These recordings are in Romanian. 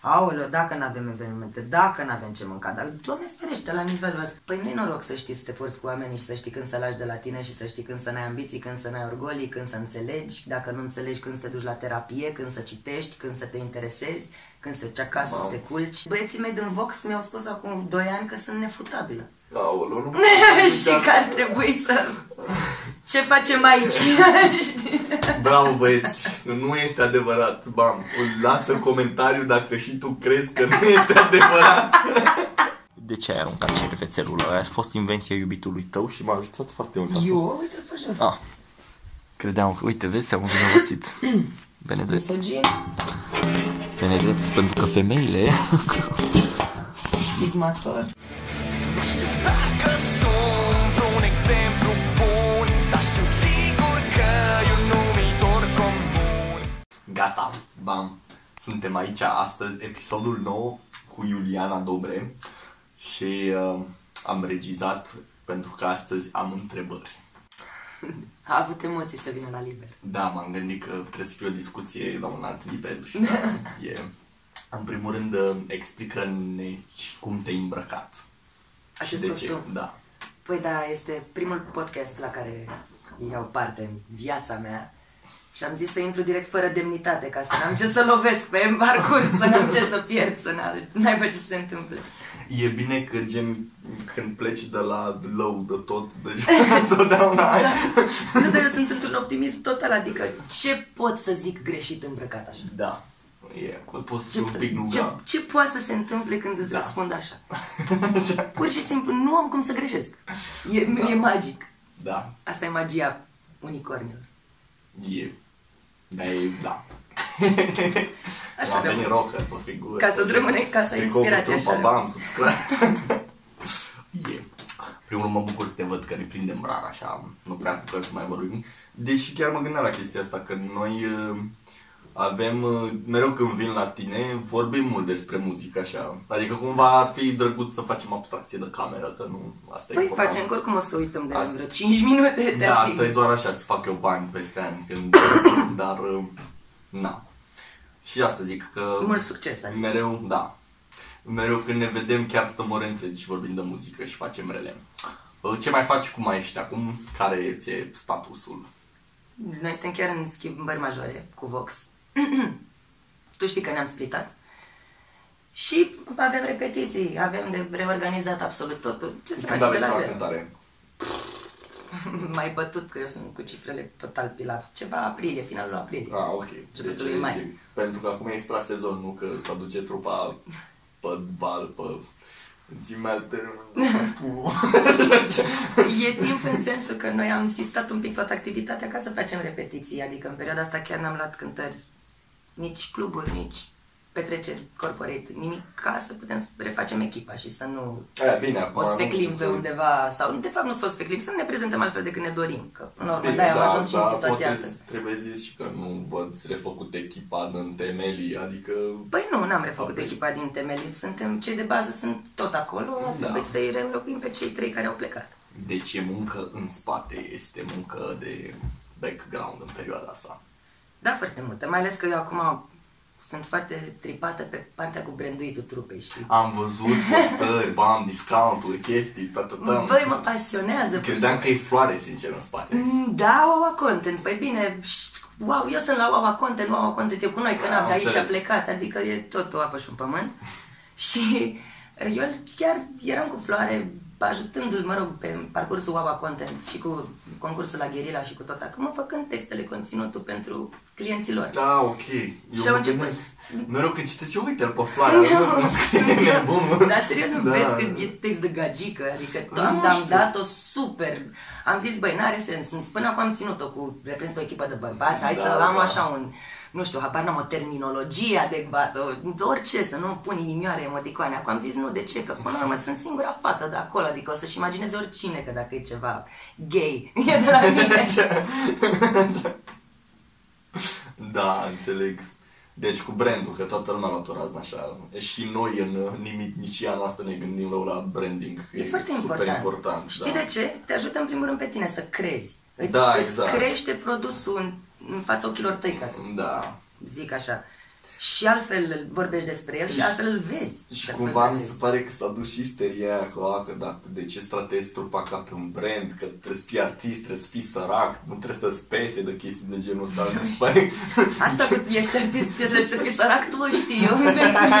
Aoleo, dacă nu avem evenimente, dacă nu avem ce mânca, dar Doamne ferește la nivelul ăsta. Păi nu-i noroc să știi să te porți cu oamenii și să știi când să lași de la tine și să știi când să n-ai ambiții, când să n-ai orgolii, când să înțelegi, dacă nu înțelegi când să te duci la terapie, când să citești, când să te interesezi, când să te duci acasă, să te culci. Băieții mei din Vox mi-au spus acum 2 ani că sunt nefutabilă. Aoleu, nu și că ar trebui să... Ce facem aici? Știi? Bravo băieți, nu este adevărat. Bam, lasă comentariu dacă și tu crezi că nu este adevărat. De ce ai aruncat șervețelul ăla? A fost invenția iubitului tău și m-a ajutat foarte mult. A fost- Eu, uite pe jos. Ah. Credeam că, uite, vezi, te-am învinovățit. Bine drept, Misogin, bine drept, pentru că femeile... stigmator. Nu știu dacă Gata, bam. Suntem aici astăzi, episodul nou cu Iuliana Dobre și uh, am regizat pentru că astăzi am întrebări. A avut emoții să vină la liber. Da, m-am gândit că trebuie să fie o discuție la un alt nivel și da, e... În primul rând, uh, explică-ne cum te-ai îmbrăcat. Acest și de ce, costum. da. Păi da, este primul podcast la care iau parte în viața mea și am zis să intru direct fără demnitate ca să n-am ce să lovesc pe parcurs, să n-am ce să pierd, să n- n-aibă ce să se întâmple. E bine că gen când pleci de la low de tot, deci întotdeauna ai... Nu, dar eu sunt într-un optimism total, adică ce pot să zic greșit îmbrăcat așa? Da, e, poți să Ce, fii un pic ce, nuga. ce poate să se întâmple când îți Da. răspund așa? Pur și simplu, nu am cum să greșesc. E, e magic. Da, Asta e magia unicornilor. e. Da, e, da. Așa Am mi-am- venit rocker pe figură. Ca să-ți rămâne ca să ai Tricou cu inspirație, trupa, așa. Bam, subscribe. e. Primul rând mă bucur să te văd că ne prindem rar așa, nu prea cu care să mai vorbim. Deși chiar mă gândeam la chestia asta, că noi uh, avem, uh, mereu când vin la tine, vorbim mult despre muzică așa. Adică cumva ar fi drăguț să facem abstracție de cameră, că nu, asta e Păi important. facem, că oricum o să uităm de Asta- vreo 5 minute, te Da, asta asigur. e doar așa, să fac eu bani peste ani, când, dar, uh, na. Și asta zic că... Mult succes, adică. Mereu, da. Mereu când ne vedem, chiar stăm ore întregi și vorbim de muzică și facem rele. Uh, Ce mai faci cum mai ești acum? Care e statusul? Noi suntem chiar în schimbări majore cu Vox. tu știi că ne-am splitat. Și avem repetiții, avem de reorganizat absolut totul. Ce să Când facem de aveți la prima zero? cântare? Mai bătut că eu sunt cu cifrele total pilaf. Ceva aprilie, finalul aprilie. Ah, ok. Începutul Deci, lui mai. e- pentru că acum e extra sezon, nu că s-a duce trupa pe val, pe zi E timp în sensul că noi am insistat un pic toată activitatea ca să facem repetiții, adică în perioada asta chiar n-am luat cântări, nici cluburi, nici petreceri corporate, nimic, ca să putem să refacem echipa și să nu Aia, bine, acum... o nu- sfeclim pe undeva, sau de fapt nu să o sfeclim, să nu ne prezentăm altfel decât ne dorim, că până la urmă Bine, de am da, ajuns și da, în situația poate asta. Trebuie zis și că nu v-ați refăcut echipa în temelii, adică... Păi nu, n-am refăcut Apoi. echipa din temelii, suntem, cei de bază sunt tot acolo, Da. trebuie să-i reînlocuim pe cei trei care au plecat. Deci e muncă în spate, este muncă de background în perioada asta. Da, foarte multă. Mai ales că eu acum sunt foarte tripată pe partea cu branduitul trupei și... Am văzut postări, bam, discounturi, chestii, tatătăm. Băi, mă pasionează. pur și Credeam că e floare, sincer, în spate. Mm, Da, Wawa Content. Păi bine, ș- wow, eu sunt la Wawa Content, Wawa Content e cu noi, că Da, n-am am de aici a înțeles. plecat, adică e tot o apă și un pământ. și eu chiar eram cu floare, ajutându-l, mă rog, pe parcursul Wawa Content și cu concursul la Gherila și cu tot acum, făcând textele, conținutul pentru clienții lor. Da, ok. Eu Și au mă început gândesc, Mereu când citesc, eu uite-l pe floare, nu scrie nebun. Dar serios, nu Da. vezi că e text de gagică, adică Nu am, am știu. dat-o super. Am zis, băi, n-are sens. Până acum am ținut-o cu, reprezint o echipă de bărbați, hai Da, să am da. așa un, nu știu, habar n-am o terminologie adecvată, orice, să nu pun inimioare, emoticoane. Acum am zis, nu, de ce? Că până la urmă sunt singura fată de acolo, adică o să-și imagineze oricine că dacă e ceva gay, e de la mine. Da, înțeleg. Deci cu brandul, că toată lumea a luat o raznă așa. Și noi în nimicnicia noastră ne gândim la la branding. E, foarte super important. important. Știi da. de ce? Te ajută în primul rând pe tine să crezi. Îți, Da, îți exact. crește produsul în, în fața ochilor tăi, ca să Da. zic așa. Și altfel vorbești despre el și altfel îl vezi. Și Că cumva altfel mi se pare că s-a dus și isteria aia că, a, că dacă, de ce tratezi trupa ca pe un brand, că trebuie să fii artist, trebuie să fii sărac, nu trebuie să-ți pese de chestii de genul ăsta. Mi se pare... Asta că ești artist, trebuie să fii sărac, tu o știi. Eu,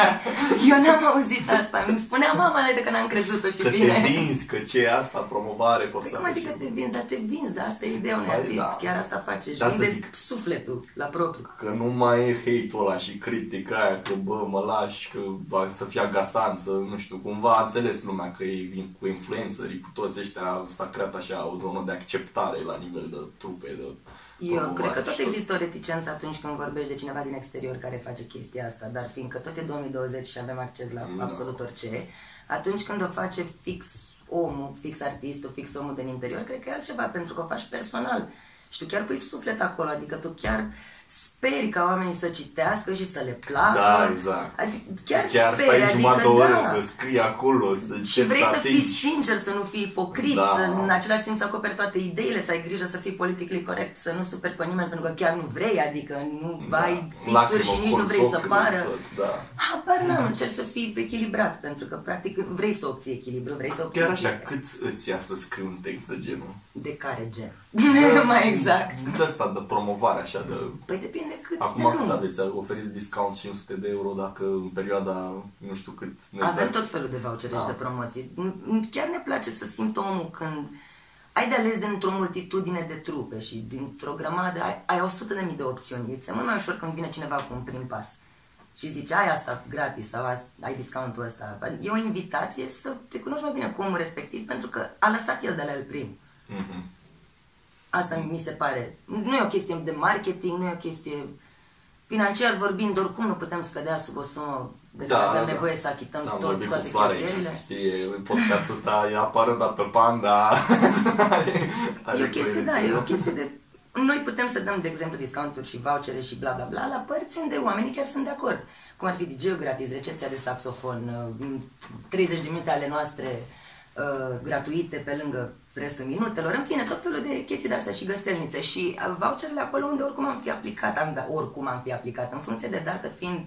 eu n-am auzit asta. Îmi spunea mama de că n-am crezut-o și Că bine. te vinzi, că ce e asta, promovare Păi forțată. cum adică și- te vinzi, dar te vinzi, dar asta e ideea unui Băi, artist, da. chiar asta face, și De asta vinde zic. sufletul la propriu. Că nu mai e hate-ul ăla și critica aia, că bă, mă lași, că bă, să fie agasant, să nu știu, cumva a înțeles lumea că e vin cu influencerii, cu toți ăștia s-a creat așa o zonă de acceptare la nivel de trupe, de Eu promovare cred că tot și tot. există o reticență atunci când vorbești de cineva din exterior care face chestia asta, dar fiindcă tot e 2020 și avem acces la Da. absolut orice, atunci când o face fix omul, fix artistul, fix omul din interior, cred că e altceva, pentru că o faci personal. Și tu chiar pui suflet acolo, adică tu chiar speri ca oamenii să citească și să le placă. Da, exact. Adică chiar, Chiar speri, stai adică jumătate de oră da. să scrii acolo, să Și vrei să fii atingi. sincer, să nu fii ipocrit, Da. să în același timp să acoperi toate ideile, să ai grijă să fii politically corect, să nu superi pe nimeni pentru că chiar nu vrei, adică nu Da. ai fixuri Lacrimă, și nici nu vrei să lacrime, pară. tot, da. Habar n-am, încerci să fii echilibrat, pentru că practic vrei să obții echilibru, vrei să obții Chiar așa, echilibru. cât îți ia să scrii un text de genul? De care gen? Mai exact. De asta, de promovare, așa, de... Păi depinde cât Acum de cât lung. aveți? Oferiți discount 500 de euro dacă în perioada, nu știu cât... nu Avem exact. tot felul de vouchere și Da. de promoții. Chiar ne place să simt omul când ai de ales dintr-o multitudine de trupe și dintr-o grămadă, ai, ai 100 de mii de opțiuni. Este mult mai ușor când vine cineva cu un prim pas și zice, ai asta gratis sau asta, ai discountul ăsta. E o invitație să te cunoști mai bine cu omul respectiv pentru că a lăsat el de la el prim. Mhm. Asta mi se pare. Nu e o chestie de marketing, nu e o chestie financiar vorbind, oricum nu putem scădea sub o sumă de care avem nevoie să achităm Da, am tot, vorbit cu toate Floare aici, cheltuielile. să știe, podcastul ăsta e apărut dar pe Panda. are, E o chestie, coerență. da, e o chestie de... Noi putem să dăm, de exemplu, discounturi și vouchere și bla bla bla la părți unde oamenii chiar sunt de acord. Cum ar fi DJ-ul gratis, recepția de saxofon, uh, 30 de minute ale noastre uh, gratuite pe lângă restul minutelor, în fine, tot felul de chestii de astea și găselnițe și uh, voucherele acolo unde oricum am fi aplicat, am, oricum am fi aplicat, în funcție de dată fiind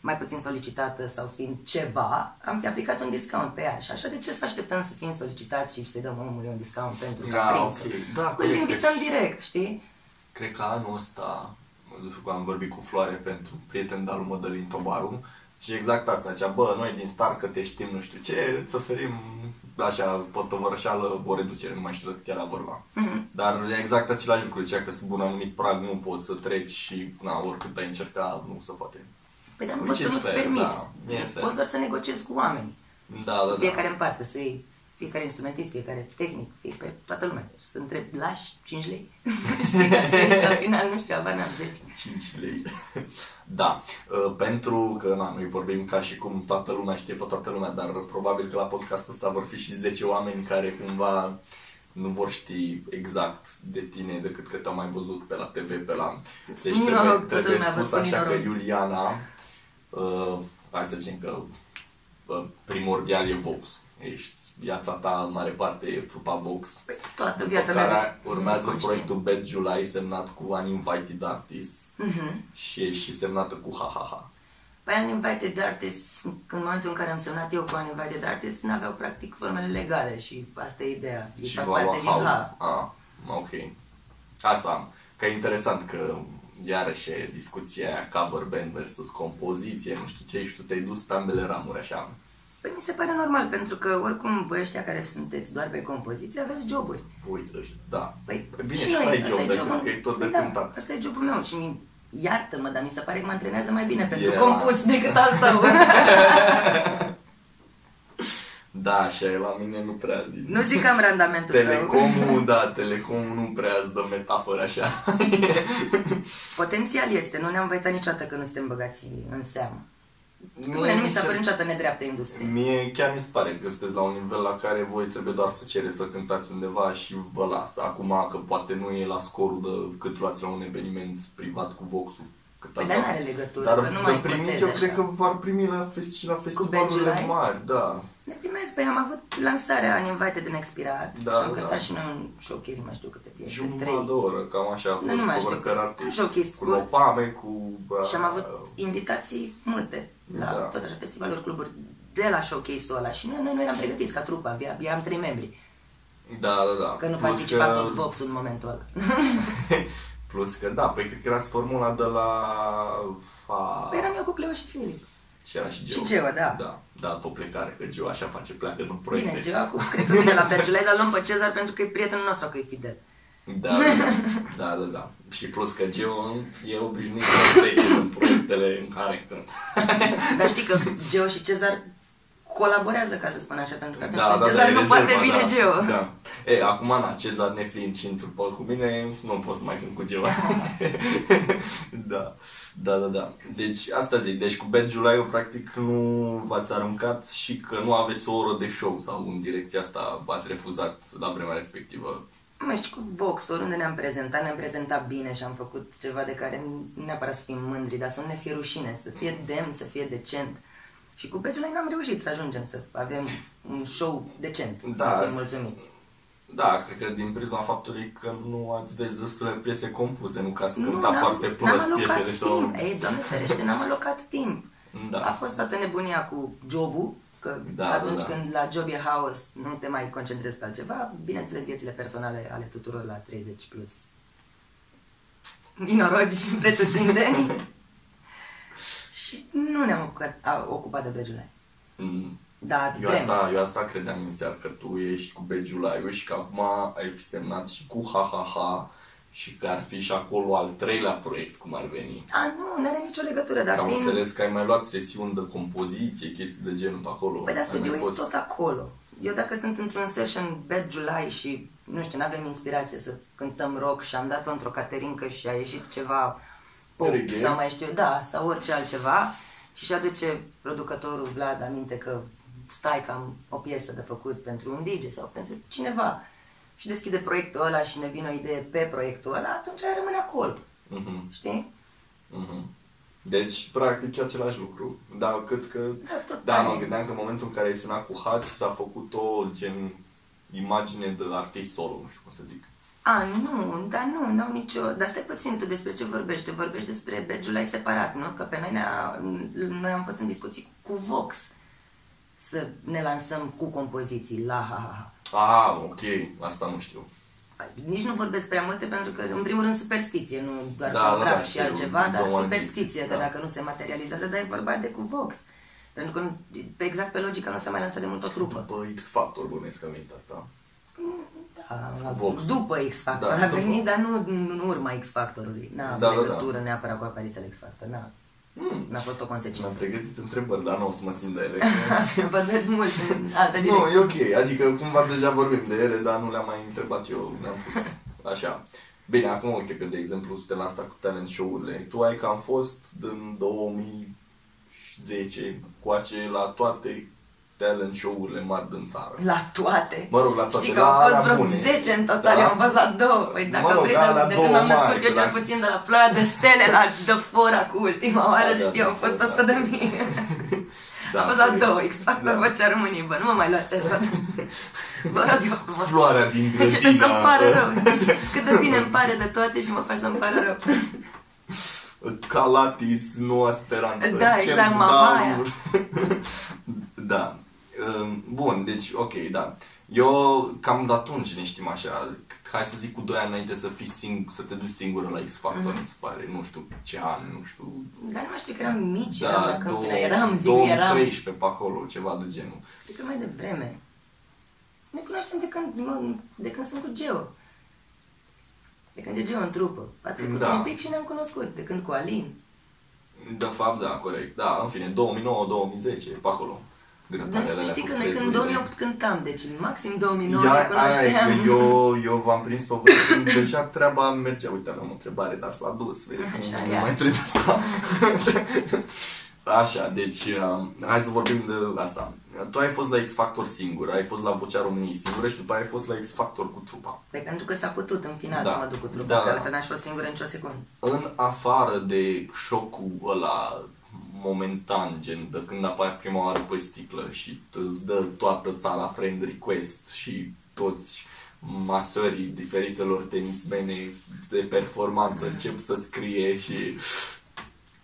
mai puțin solicitată sau fiind ceva, am fi aplicat un discount pe ea. Și așa de ce să așteptăm să fim solicitați și să-i dăm omului un discount pentru că Da, a prins ok. Da, Îl cred că invităm și- direct, știi? Cred că anul ăsta, nu știu, am vorbit cu Floare pentru prieten de al lui Mădălin Tobaru și exact asta, zicea, bă, noi din start că te știm nu știu ce, îți oferim așa, pe tovărășeală o reducere, nu mai știu de cât era vorba. Mhm. Dar e exact același lucru, zicea că sub un anumit prag nu poți să treci și, na, oricât ai încerca, nu se poate. Păi dar nu Which poți să is nu-ți fair, permiți. da, e fair. Poți doar să negociezi cu oameni. Da, da, da. Fiecare în parte, să iei fiecare instrumentist, fiecare tehnic, fiecare, toată lumea. Și să întreb, lași 5 lei? Știi, ca să ieși la final, nu știu, abia n-am 10. 5 lei. da, uh, pentru că na, noi vorbim ca și cum toată lumea știe pe toată lumea, dar probabil că la podcastul ăsta vor fi și 10 oameni care cumva nu vor ști exact de tine decât că te-au mai văzut pe la TV, pe la... Deci Spun trebuie, noroc, toată trebuie lumea vă spus spun așa că noroc. Iuliana, uh, hai să zicem că uh, primordial e Vox. Ești, viața ta în mare parte e trupa Vox. Păi, toată După viața care mea. urmează conștient. proiectul Bad July semnat cu Uninvited Artists Mhm. și e și semnată cu HaHaHa. Păi Uninvited Artists, în momentul în care am semnat eu cu Uninvited Artists, n-aveau practic formele legale și asta e ideea. Ei Și fac va lua parte din Hau. HA. Ah, ok. Asta am. Că e interesant că iarăși e discuția aia cover band versus compoziție, nu știu ce, și tu te-ai dus pe ambele ramuri așa. Păi mi se pare normal, pentru că oricum voi ăștia care sunteți doar pe compoziție aveți joburi. Uite, ăștia, da. Păi, Păi bine, și și tu noi, ai ăsta job, e dar jobul- că e tot de Păi da, cântat. Asta e jobul meu și mi iartă-mă, dar mi se pare că mă antrenează mai bine pentru Yeah. compus decât al tău. Da, așa e, la mine nu prea... nu zic că am randamentul tău. Telecomul, da, telecomul nu prea îți dă metaforă așa. Potențial este, nu ne-am văitat niciodată că nu suntem băgați în seamă. Mie Bune, nu mi mi s-a se- părut niciodată nedreaptă industrie. Mie chiar mi se pare că sunteți la un nivel la care voi trebuie doar să cereți să cântați undeva și vă lasă. Acum că poate nu e la scorul de cât luați la un eveniment privat cu Voxul cât Păi, aveau. dar n-are legătură, Dar că nu de mai primit, contezi eu așa. cred că v-ar primi la, festi- și la festivalurile Badge mari, da. Ne primesc, păi am avut lansarea Uninvited în expirat Da, și am da. cântat și noi un showcase, nu mai știu câte piese, Jumătate trei. de oră, cam așa a Nu, fost nu mai cu știu, oricare că- artist. showcase Cu scurt. Lopame, cu... Și am avut invitații multe la Da. tot așa festivaluri, cluburi de la showcase-ul ăla și noi, noi nu eram pregătiți ca trupă, avea- eram trei membri, Da, da, da. că nu Plus participa că- tot Vox în momentul ăla. Plus că, da, păi cred că erați formula de la... A... Păi eram eu cu Cleo și Filip. Și era și Geo. Și Geo, da. Da, da, pe plecare, că Geo așa face, pleacă în proiecte. Bine, Geo acum cred că vine la Bergelei, dar luăm pe Cezar pentru că e prietenul nostru, că e fidel. Da, da, da, da, da. Și plus că Geo e obișnuit să trece în proiectele în care cântă. Dar știi că Geo și Cezar colaborează, ca să spun așa, pentru că atunci Da, când da, Cezar da, e nu rezerva, poate vine da, Geo. Da. E, acum, na, Cezar nefiind și în trupă cu mine, nu pot să mai cânt cu Geo. da, da, da, da. Deci, asta zic, deci cu Bad July, eu practic nu v-ați aruncat și că nu aveți o oră de show sau în direcția asta v-ați refuzat la vremea respectivă. Mai știi cu Vox, oriunde ne-am prezentat, ne-am prezentat bine și am făcut ceva de care nu neapărat să fim mândri, dar să nu ne fie rușine, să fie demn, să fie decent. Și cu Begiulai n-am reușit să ajungem să avem un show decent, Da, să fim mulțumiți. Da, cred că din prisma faptului că nu ați vezi destule piese compuse, nu că ați Nu, cântat n-am- foarte n-am prost alocat piesele sau... timp. Ei, doamne ferește, n-am alocat timp. Da. A fost toată nebunia cu jobul, că Da, atunci da, da. când la job e haos, nu te mai concentrezi pe altceva. Bineînțeles, viețile personale ale tuturor la 30 plus inorogi pretutindeni. și nu ne-am ocupat, a, ocupat de Bejulai. Mm. Dar Eu vrem. asta, eu asta credeam inițial, că tu ești cu Begiulaiu și că acum ai fi semnat și cu Ha Ha Ha și că ar fi și acolo al treilea proiect, cum ar veni. A, nu, nu are nicio legătură, dar Că am fiind... înțeles că ai mai luat sesiuni de compoziție, chestii de genul pe acolo. Păi, dar Ai mai studiul e fost- tot acolo. Eu dacă sunt într-un session Bad July și, nu știu, n-avem inspirație să cântăm rock și am dat-o într-o caterincă și a ieșit ceva pop Reggae? sau mai știu, da, sau orice altceva și și aduce producătorul Vlad aminte că stai că am o piesă de făcut pentru un DJ sau pentru cineva și deschide proiectul ăla și ne vine o idee pe proiectul ăla, atunci aia rămâne acolo, Mhm, știi? mhm. Deci, practic, e același lucru. Dar cât că... Da, tot Da, aia mă e. gândeam că în momentul în care ai semnat cu Hați s-a făcut o gen imagine de artist solo, nu știu cum să zic. A, nu, dar nu, n-au nicio... Dar stai puțin, tu despre ce vorbești? Vorbești despre Bad July separat, nu? Că pe noi, ne-a... noi am fost în discuții cu Vox să ne lansăm cu compoziții la ha ha ha. Ah, ok, asta nu știu. Nici nu vorbesc prea multe pentru că, în primul rând, superstiție, nu doar Da, contract da, da, și știu, altceva, dar două superstiție, ani, că da. dacă nu se materializează, dar e vorba de cu Vox. Pentru că, pe exact pe logica, nu se mai lansă de mult o trupă. După X Factor bănuiesc că a venit asta. Da, Vox. După X Factor Da, a după. venit, dar nu în urma X Factorului. N-a avut Da, da, da. legătură neapărat cu apariția lui X Factor. N-a, Mm. N-a fost o Mi-am consecință. pregătit întrebări, dar nu o să mă țin de ele. Vă dați mult în altă nu, direcție. e ok, adică cumva deja vorbim de ele, dar nu le-am mai întrebat eu, le-am pus așa. Bine, acum uite că, de exemplu, suntem la asta cu talent show-urile. Tu ai că am fost în 2010 coace la toate talent show-urile mari din țară. La toate. Mă rog, la toate, Știi că la au fost alea vreo bune. 10 în total, Da. eu am fost la două. Păi dacă Mă rog, vrei, da, la de, de două când am mari, născut eu că cel dacă- puțin de la ploaia de stele la de fora cu ultima oară, Da, da, știi, au da, fost da, 100 de da. mii. Da, am fost la corect. două, X Factor, Da. Vocea României, bă, nu mă mai luați așa. Vă rog eu frumos. Floarea din Începe grădina. să-mi pară rău. Cât de bine îmi pare de toate și mă faci să-mi pară rău. Calatis, Noua Speranță. Da, Cel exact, Mamaia. Budalul. da. Um, Bun, deci, ok, da. Eu cam de atunci ne știm așa, hai să zic cu 2 ani înainte să fii sing- să te duci singură la X Factor, Mhm. mi se pare, nu știu ce an, nu știu. Dar nu mai știu că eram mici, eram Da, la două- Câmpina, eram, zic, eram. 2013 pe acolo, ceva de genul. Cred că mai devreme. Ne cunoaștem de când, mă, de când sunt cu Geo. De când e Geo în trupă. A trecut Da. un pic și ne-am cunoscut. De când cu Alin. De fapt, da, corect. Da, în fine, 2009-2010, pe acolo. Noi Grătarele să alea știi cu că noi când frezurile. 2008 cântam, deci în maxim 2009 ne Ia, aia e cunoșteam. că eu, eu v-am prins pe voi când deja treaba mergea. Uite, aveam o întrebare, dar s-a dus. Vezi, Așa, nu, nu ia. mai trebuie asta. Așa, deci uh, hai să vorbim de asta. Tu ai fost la X Factor singur, ai fost la Vocea României singură și după aia ai fost la X Factor cu trupa. Păi pentru că s-a putut în final Da. să mă duc cu trupa, Da. că altfel n-aș fost singură nicio secundă. În afară de șocul ăla momentan, gen de când apare prima oară pe sticlă și îți dă toată țara friend request și toți masorii diferitelor tenismene de performanță încep să scrie și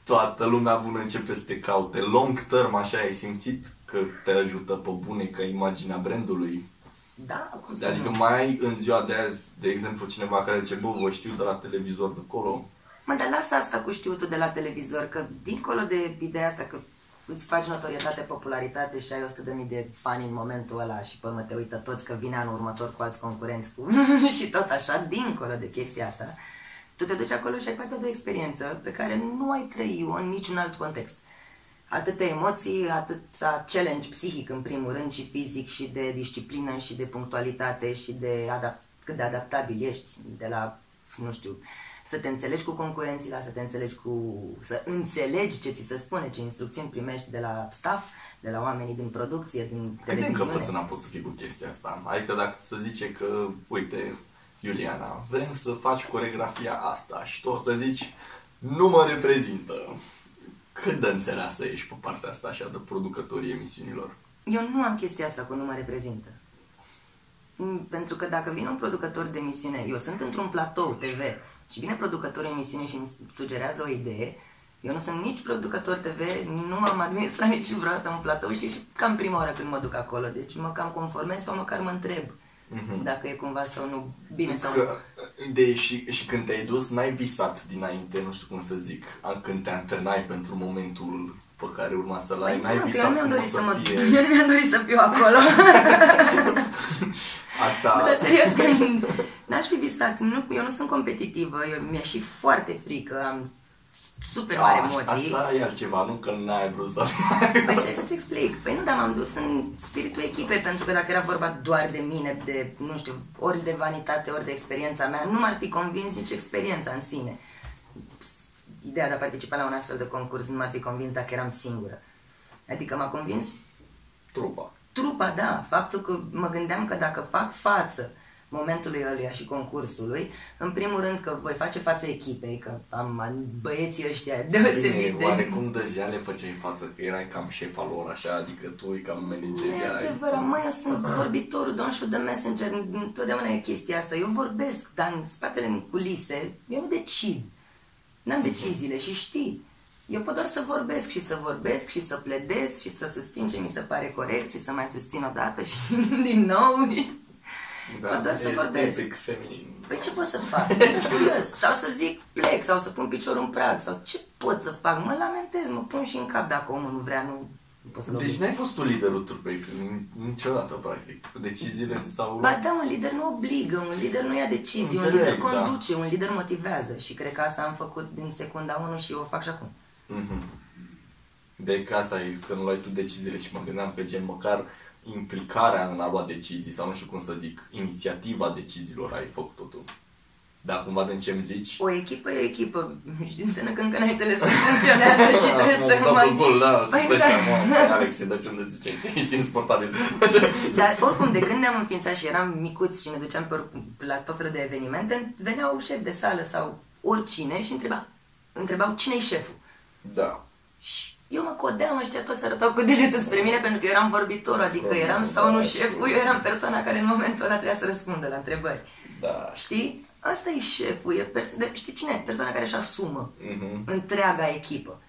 toată lumea bună începe să te caute. Long term, așa, ai simțit că te ajută pe bune ca imaginea brandului? Da, cum să Adică nu? mai ai în ziua de azi, de exemplu, cineva care zice, bă, vă știu de la televizor de acolo, Mă, dar lasă asta cu știutul de la televizor, că dincolo de ideea asta că îți faci notorietate, popularitate și ai 100.000 de fani în momentul ăla și pe urmă te uită toți că vine anul următor cu alți concurenți cu... și tot așa, dincolo de chestia asta, tu te duci acolo și ai parte de o experiență pe care nu ai trăi-o în niciun alt context. Atâtea emoții, atâta challenge psihic în primul rând și fizic și de disciplină și de punctualitate și de adap- cât de adaptabil ești de la, nu știu, să te înțelegi cu concurenții la, să te înțelegi cu, să înțelegi ce ți se spune, ce instrucțiuni primești de la staff, de la oamenii din producție, din Cât de televiziune. încăpățânat poți să fii cu chestia asta? Adică dacă să zice că, uite, Iuliana, vrem să faci coregrafia asta și tu o să zici, nu mă reprezintă. Cât de înțeleasă ești pe partea asta așa de producătorii emisiunilor? Eu nu am chestia asta cu nu mă reprezintă. Mm, Pentru că dacă vine un producător de emisiune, eu sunt într-un platou TV și vine producătorul emisiunii și îmi sugerează o idee, eu nu sunt nici producător TV, nu am administrat nici vreodată un platou și, și cam prima oară când mă duc acolo, deci mă cam conformez sau măcar mă întreb Mhm. dacă e cumva sau nu bine sau nu. Că, de, și, și când te-ai dus, n-ai visat dinainte, nu știu cum să zic, a- când te antrenai pentru momentul pe care urma să-l ai, Păi n-ai nu, că visat eu nu mi-am cum o dorit să să mă... fie Eu nu mi-am dorit să fiu acolo. asta. Dar serios, că n-aș fi visat. Nu, eu nu sunt competitivă, eu, mi-e și foarte frică, am super mari A, emoții. Asta e altceva, nu că n-ai vrut să Păi stai să-ți explic. Păi nu, dar m-am dus în spiritul echipei, pentru că dacă era vorba doar de mine, de, nu știu, ori de vanitate, ori de experiența mea, nu m-ar fi convins nici experiența în sine. Ideea de a participa la un astfel de concurs nu m-ar fi convins dacă eram singură. Adică m-a convins trupa. trupa, da, faptul că mă gândeam că dacă fac față momentului ăluia și concursului, în primul rând că voi face față echipei, că am am băieții ăștia deosebit Bine, de... oarecum deja le făceai față că erai cam șefa lor, așa, adică tu e cam Nu manager, e ai... adevărat, măi, eu sunt vorbitorul, don't shoot the messenger, întotdeauna e chestia asta. Eu vorbesc, dar în spatele în culise, eu nu decid. N-am deciziile și știi. Eu pot doar să vorbesc și să vorbesc și să pledez și să susțin ce mi se pare corect și să mai susțin o dată și din nou. pot doar să e vorbesc. tipic feminin. Păi ce pot să fac? Serios. Sau să zic plec, sau să pun piciorul în prag, sau ce pot să fac? Mă lamentez, mă pun și în cap dacă omul nu vrea, nu, nu pot să-l Deci oblig. n-ai fost tu liderul trupei, că n- niciodată, practic. Deciziile s-au Ba luat. da, un lider nu obligă, un lider nu ia decizii, un Înțeleg, lider da. conduce, un lider motivează și cred că asta am făcut din secunda 1 și o fac și acum. Mhm. De că asta e, că nu luai tu deciziile și mă gândeam că gen măcar implicarea în a lua decizii sau nu știu cum să zic, inițiativa deciziilor ai făcut tu. Dar cumva din ce îmi zici? O echipă e o echipă și înseamnă că încă n-ai înțeles cum funcționează și trebuie Mă să dau pe mai... gol, da, să Păi stai da. ăștia, mă, Alexe, de când îți zicem că ești insportabil. Dar oricum, de când ne-am înființat și eram micuți și ne duceam pe, la tot felul de evenimente, veneau șefi de sală sau oricine și întreba, întrebau cine-i șeful. Da. Și eu mă codeam, ăștia toți arătau cu degetul spre mine pentru că eu eram vorbitor, adică eram sau nu șeful, eu eram persoana care în momentul ăla trebuia să răspundă la întrebări. Da. Știi? Asta e șeful, e pers- de, știi cine e? Persoana care își asumă Mhm. întreaga echipă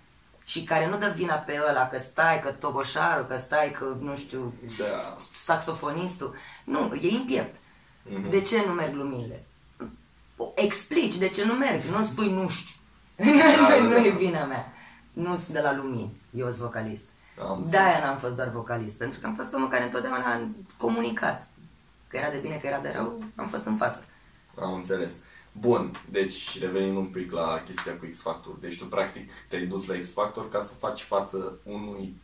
și care nu dă vina pe ăla că stai, că toboșarul, că stai, că nu știu, Da. saxofonistul. Nu, e în piept. Mhm. De ce nu merg luminile? Explici de ce nu merg, nu spui nu știu. Da, nu da, e da. vina mea. Nu sunt de la lumini, eu sunt vocalist. Am înțeles. De-aia n-am fost doar vocalist, pentru că am fost omul care întotdeauna a comunicat. Că era de bine, că era de rău, am fost în față. Am înțeles. Bun, deci revenind un pic la chestia cu X-Factor. Deci tu practic te-ai dus la X-Factor ca să faci față unui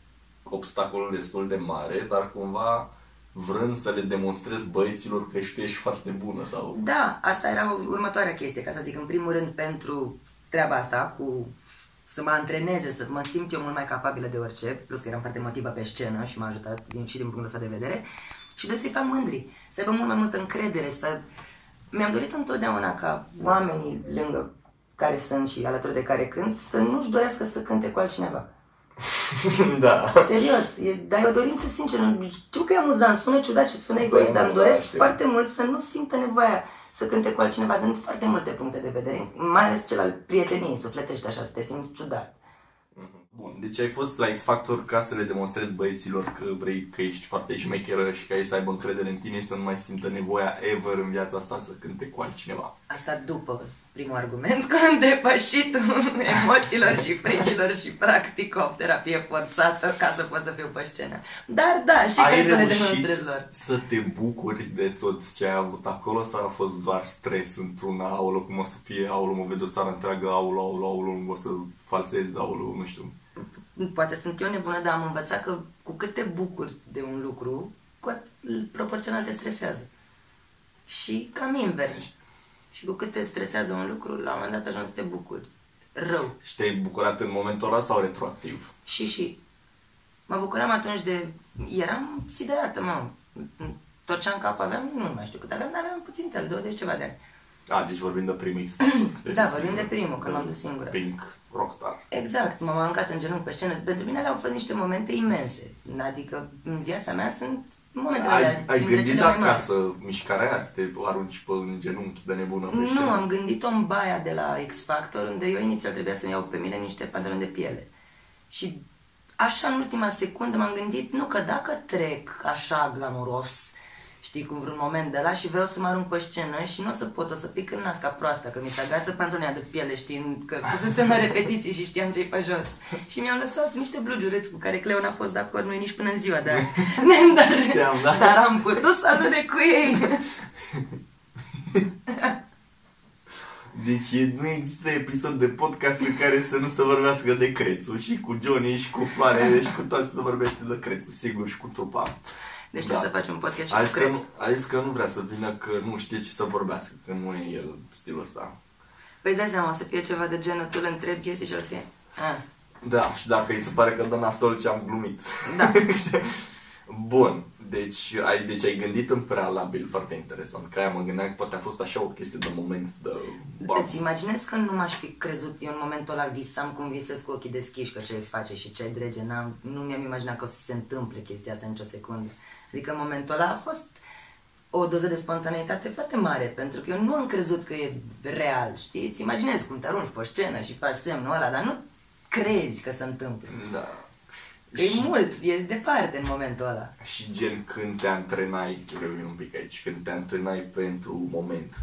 obstacol destul de mare, dar cumva vrând să le demonstrezi băieților că și tu ești foarte bună sau... Da, asta era următoarea chestie, ca să zic, în primul rând pentru treaba asta cu să mă antreneze, să mă simt eu mult mai capabilă de orice, plus că eram foarte motivă pe scenă și m-a ajutat din, și din punctul ăsta de vedere, și de să-i fac mândri, să aibă mult mai multă încredere, să... Mi-am dorit întotdeauna ca oamenii lângă care sunt și alături de care cânt să nu-și dorească să cânte cu altcineva. da. Serios, e, dar e o dorință sinceră. Știu că e amuzant, sună ciudat și sună egoist, dar îmi da, doresc știu. foarte mult să nu simtă nevoia să cânte cu altcineva, dând foarte multe puncte de vedere, mai ales cel al prieteniei sufletești, așa, să te simți ciudat. Bun, deci ai fost la X Factor ca să le demonstrezi băieților că vrei că ești foarte șmecheră și ca ei să aibă încredere în tine și să nu mai simtă nevoia ever în viața asta să cânte cu altcineva. Asta după primul argument, că am depășit emoțiilor și fricilor și practic o terapie forțată ca să pot să fiu pe scenă. Dar da, și ca ai să le reușit demonstrez lor. să te bucuri de tot ce ai avut acolo sau a fost doar stres într-un aulă, cum o să fie aulă, mă vede o țară întreagă, aulă, aulă, aulă, o să falsezi aulă, nu știu. Poate sunt eu nebună, dar am învățat că cu cât te bucuri de un lucru, cu atât proporțional te stresează. Și cam invers. Și cu cât te stresează un lucru, la un moment dat ajungi să te bucuri. Rău. Și te-ai bucurat în momentul ăla sau retroactiv? Și, și. Mă bucuram atunci de... Eram siderată, mă. Tot ce am cap aveam, nu mai știu cât aveam, dar aveam puțin tel, 20 ceva de ani. A, deci vorbim de primul X Factor. Deci Da, singur. vorbim de primul, că m-am dus singură. Pink Rockstar. Exact, m-am aruncat în genunchi pe scenă. Pentru mine alea au fost niște momente imense. Adică în viața mea sunt momentele Ai, alea ai dintre gândit cele mai mari. acasă mișcarea aia, să te arunci pe în genunchi de nebună pe Nu, scenă? am gândit-o în baia de la X Factor, unde eu inițial trebuia să-mi iau pe mine niște pantaloni de piele. Și așa în ultima secundă m-am gândit, nu, că dacă trec așa glamuros, știi, cu vreun moment de la și vreau să mă arunc pe scenă și nu o să pot, o să pic în nas ca proasta, că mi se agață pantalonii de piele, știind că fusesem la repetiții și știam ce-i pe jos. Și mi-au lăsat niște blugiureți cu care Cleo n-a fost de acord, nu e nici până în ziua de azi. dar, Știam, da. dar am putut să alude cu ei. Deci e- nu există episod de podcast în care să nu se vorbească de Crețu și cu Johnny și cu Floare și cu toți să vorbește de Crețu, sigur și cu trupa. Deci Da. trebuie să facem un podcast și A cu zis, că Creț. nu, a zis că nu vrea să vină, că nu știe ce să vorbească, că nu e el stilul ăsta. Păi îți dai seama, o să fie ceva de genul, tu le întrebi chestii și o să fie... Ah, Da, și dacă îi se pare că dă nasol ce am glumit. Da. Bun, deci ai, deci ai gândit în prealabil, foarte interesant, că aia mă gândeam că poate a fost așa o chestie de moment, de... bam. Îți imaginezi că nu m-aș fi crezut, eu în momentul ăla visam cum visez cu ochii deschiși că ce face și ce drege, n-am, nu mi-am imaginat că o să se întâmple chestia asta nicio secundă. Adică în momentul ăla a fost o doză de spontaneitate foarte mare, pentru că eu nu am crezut că e real, știi? Îți imaginezi cum te arunci pe scenă și faci semnul ăla, dar nu crezi că se întâmplă. Da. Că e mult, e departe în momentul ăla. Și gen când te antrenai, revin un pic aici, când te antrenai pentru moment,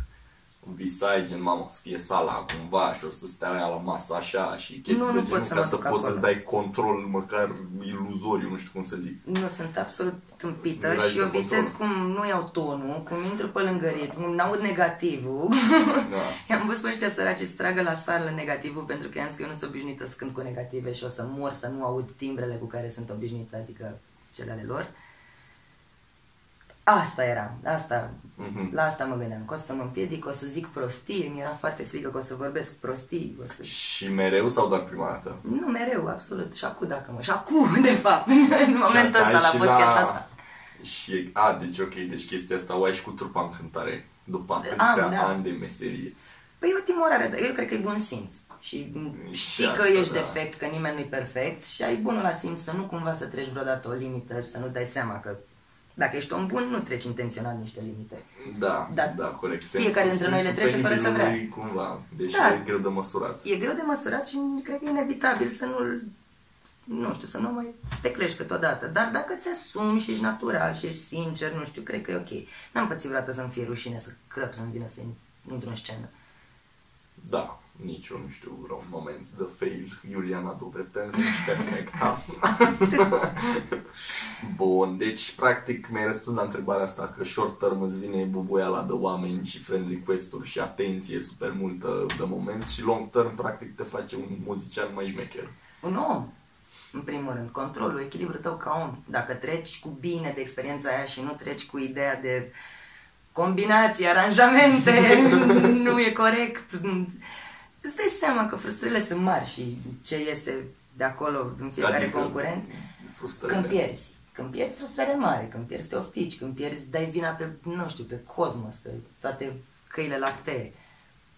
visai gen, mamă, o să fie sala cumva și o să stea aia la masă așa și chestii Nu, de nu genul pot să ca mă să duc poți acolo. să-ți dai control măcar iluzoriu, nu știu cum să zic. Nu, sunt absolut tâmpită Miraj și de eu visez control. cum nu iau tonul, cum intru pe lângă ritm, n-aud negativul. Da. I-am văzut pe ăștia săraci să tragă la sală negativul pentru că i-am zis că eu nu sunt obișnuită să cânt cu negative și o să mor să nu aud timbrele cu care sunt obișnuită, adică cele ale lor. Asta era, asta, Mhm. la asta mă gândeam, că o să mă împiedic, o să zic prostii, mi era foarte frică că o să vorbesc prostii, o să... Și mereu sau doar prima dată? Nu, mereu, absolut, și acum dacă mă, și acum, de fapt, în momentul asta ăsta, ai la și podcastul ăsta. Și, a, deci ok, deci chestia asta o ai și cu trupa în cântare, după atâția Am, da. ani de meserie. Păi e o timorare, dar eu cred că e bun simț. Și Și știi că asta, ești da. defect, că nimeni nu-i perfect și ai bunul la simț să nu cumva să treci vreodată o limită și să nu-ți dai seama că dacă ești om bun, nu treci intențional niște limite. Da, da, Da. da corect. Fiecare dintre noi le Simțul trece fără să vrea. penibilului Cumva, deși Da. e greu de măsurat. E greu de măsurat și cred că e inevitabil să nu-l nu știu, să nu mai steclești câteodată. Dar dacă ți asumi și ești natural și ești sincer, nu știu, cred că e ok. N-am pățit vreodată să-mi fie rușine, să crăp, să-mi vină să intru în scenă. Da, nici eu nu știu vreun moment de fail. Iuliana Dobretea, ești perfecta. Bun, deci practic mi-ai răspuns la întrebarea asta că short term îți vine bubuiala de oameni și friend request-uri și atenție super multă de moment și long term practic te face un muzician mai șmecher. Un om, în primul rând, controlul, echilibrul tău ca om. Dacă treci cu bine de experiența aia și nu treci cu ideea de combinații, aranjamente, nu e corect, îți dai seama că frustrările sunt mari și ce iese de acolo în fiecare Adică concurent. frustrările. Când pierzi. Când pierzi, frustrare mare. Când pierzi, te oftici. Când pierzi, dai vina pe, nu știu, pe cosmos, pe toate căile lactee.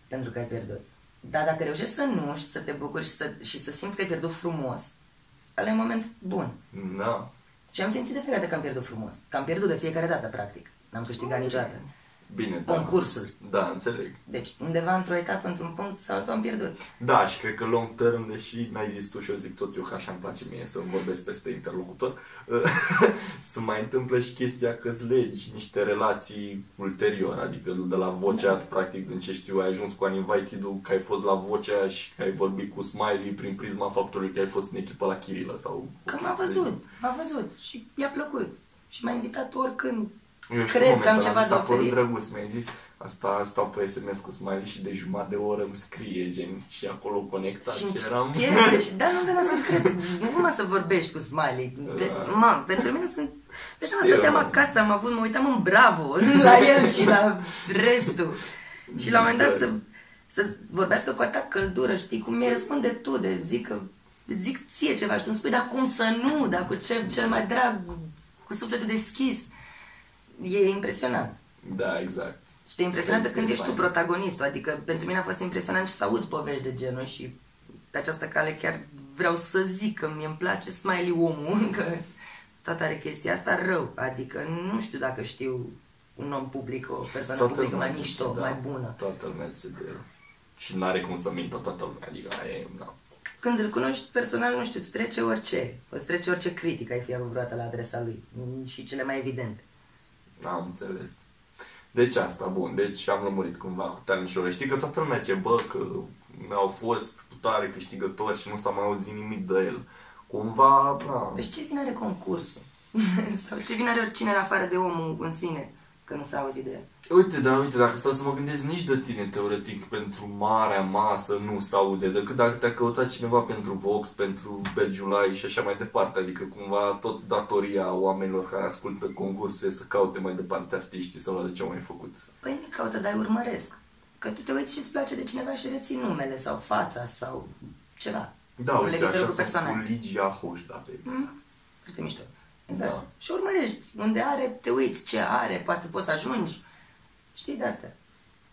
Pentru că ai pierdut. Dar dacă reușești să nu și să te bucuri și să, și să simți că ai pierdut frumos, ăla e un moment bun. Da. Și am simțit de fiecare dată că am pierdut frumos. Că am pierdut de fiecare dată, practic. N-am câștigat niciodată. Bine, da. Concursul. Da, înțeleg. Deci, undeva într-o etapă, într-un punct sau altul, am pierdut. Da, și cred că long term, deși n-ai zis tu și eu zic tot eu, că așa îmi place mie să vorbesc peste interlocutor, să mai întâmplă și chestia că îți legi niște relații ulterior, adică de la vocea, da. practic, din ce știu, ai ajuns cu Uninvited-ul, că ai fost la vocea și că ai vorbit cu Smiley prin prisma faptului că ai fost în echipă la Chirilă sau... Că m-a văzut, m-a văzut și i-a plăcut. Și m-a invitat oricând. Eu știu Cred momentul că am ăla, ceva mi de s-a părut oferit. drăguț, mi-ai zis, asta stau pe SMS cu Smiley și de jumătate de oră îmi scrie, gen, și acolo conectat Și și, în eram... piese și da, nu venea să cred. Nu numai să vorbești cu Smiley. De, Da. mă, pentru mine sunt... Deci Știu, mă stăteam mă. acasă, am avut, mă uitam în Bravo, la el și la restul. Și la un moment dat să, să vorbească cu atâta căldură, știi, cum mi răspunde tu, de zic că îți zic ție ceva și tu îmi spui, dar cum să nu, dar cu ce, cel mai drag, cu sufletul deschis. E impresionant. Da, exact. Și te impresionează Este când ești tu fain. protagonistul. Adică pentru mine a fost impresionant și să aud povești de genul și pe această cale chiar vreau să zic că mi îmi place Smiley omul, că tot are chestia asta rău. Adică nu știu dacă știu un om public, o persoană publică mai lumea mișto, zice, da, mai bună. Toată lumea zice de el. Și n-are cum să mintă toată lumea, adică aia e, da. Când îl cunoști personal, nu știu, îți trece orice. Îți trece orice critică ai fi avut vreodată la adresa lui. Și cele mai evidente. Am înțeles. Deci asta, bun, deci am lămurit cumva cu talent Știi că toată lumea ce, bă, că au fost tare câștigători și nu s-a mai auzit nimic de el. Cumva, da. Deci ce vine are concursul? Sau ce vine are oricine în afară de omul în sine, că nu s-a auzit de el? Uite, dar uite, dacă stau să mă gândesc, nici de tine, teoretic, pentru marea masă nu se aude, decât dacă te-a căutat cineva pentru Vox, pentru Bergiulai și așa mai departe, adică cumva tot datoria oamenilor care ascultă concursul e să caute mai departe artiștii să vadă ce au mai făcut. Păi nu caută, dar îi urmăresc. Că tu te uiți și îți place de cineva și reții numele sau fața sau ceva. Da, în uite, legătură așa cu sunt persoana. cu Ligia Hoș, da, pe Mm, Foarte mișto. Exact. Da. Și urmărești. Unde are, te uiți ce are, poate poți să ajungi. Știi de asta.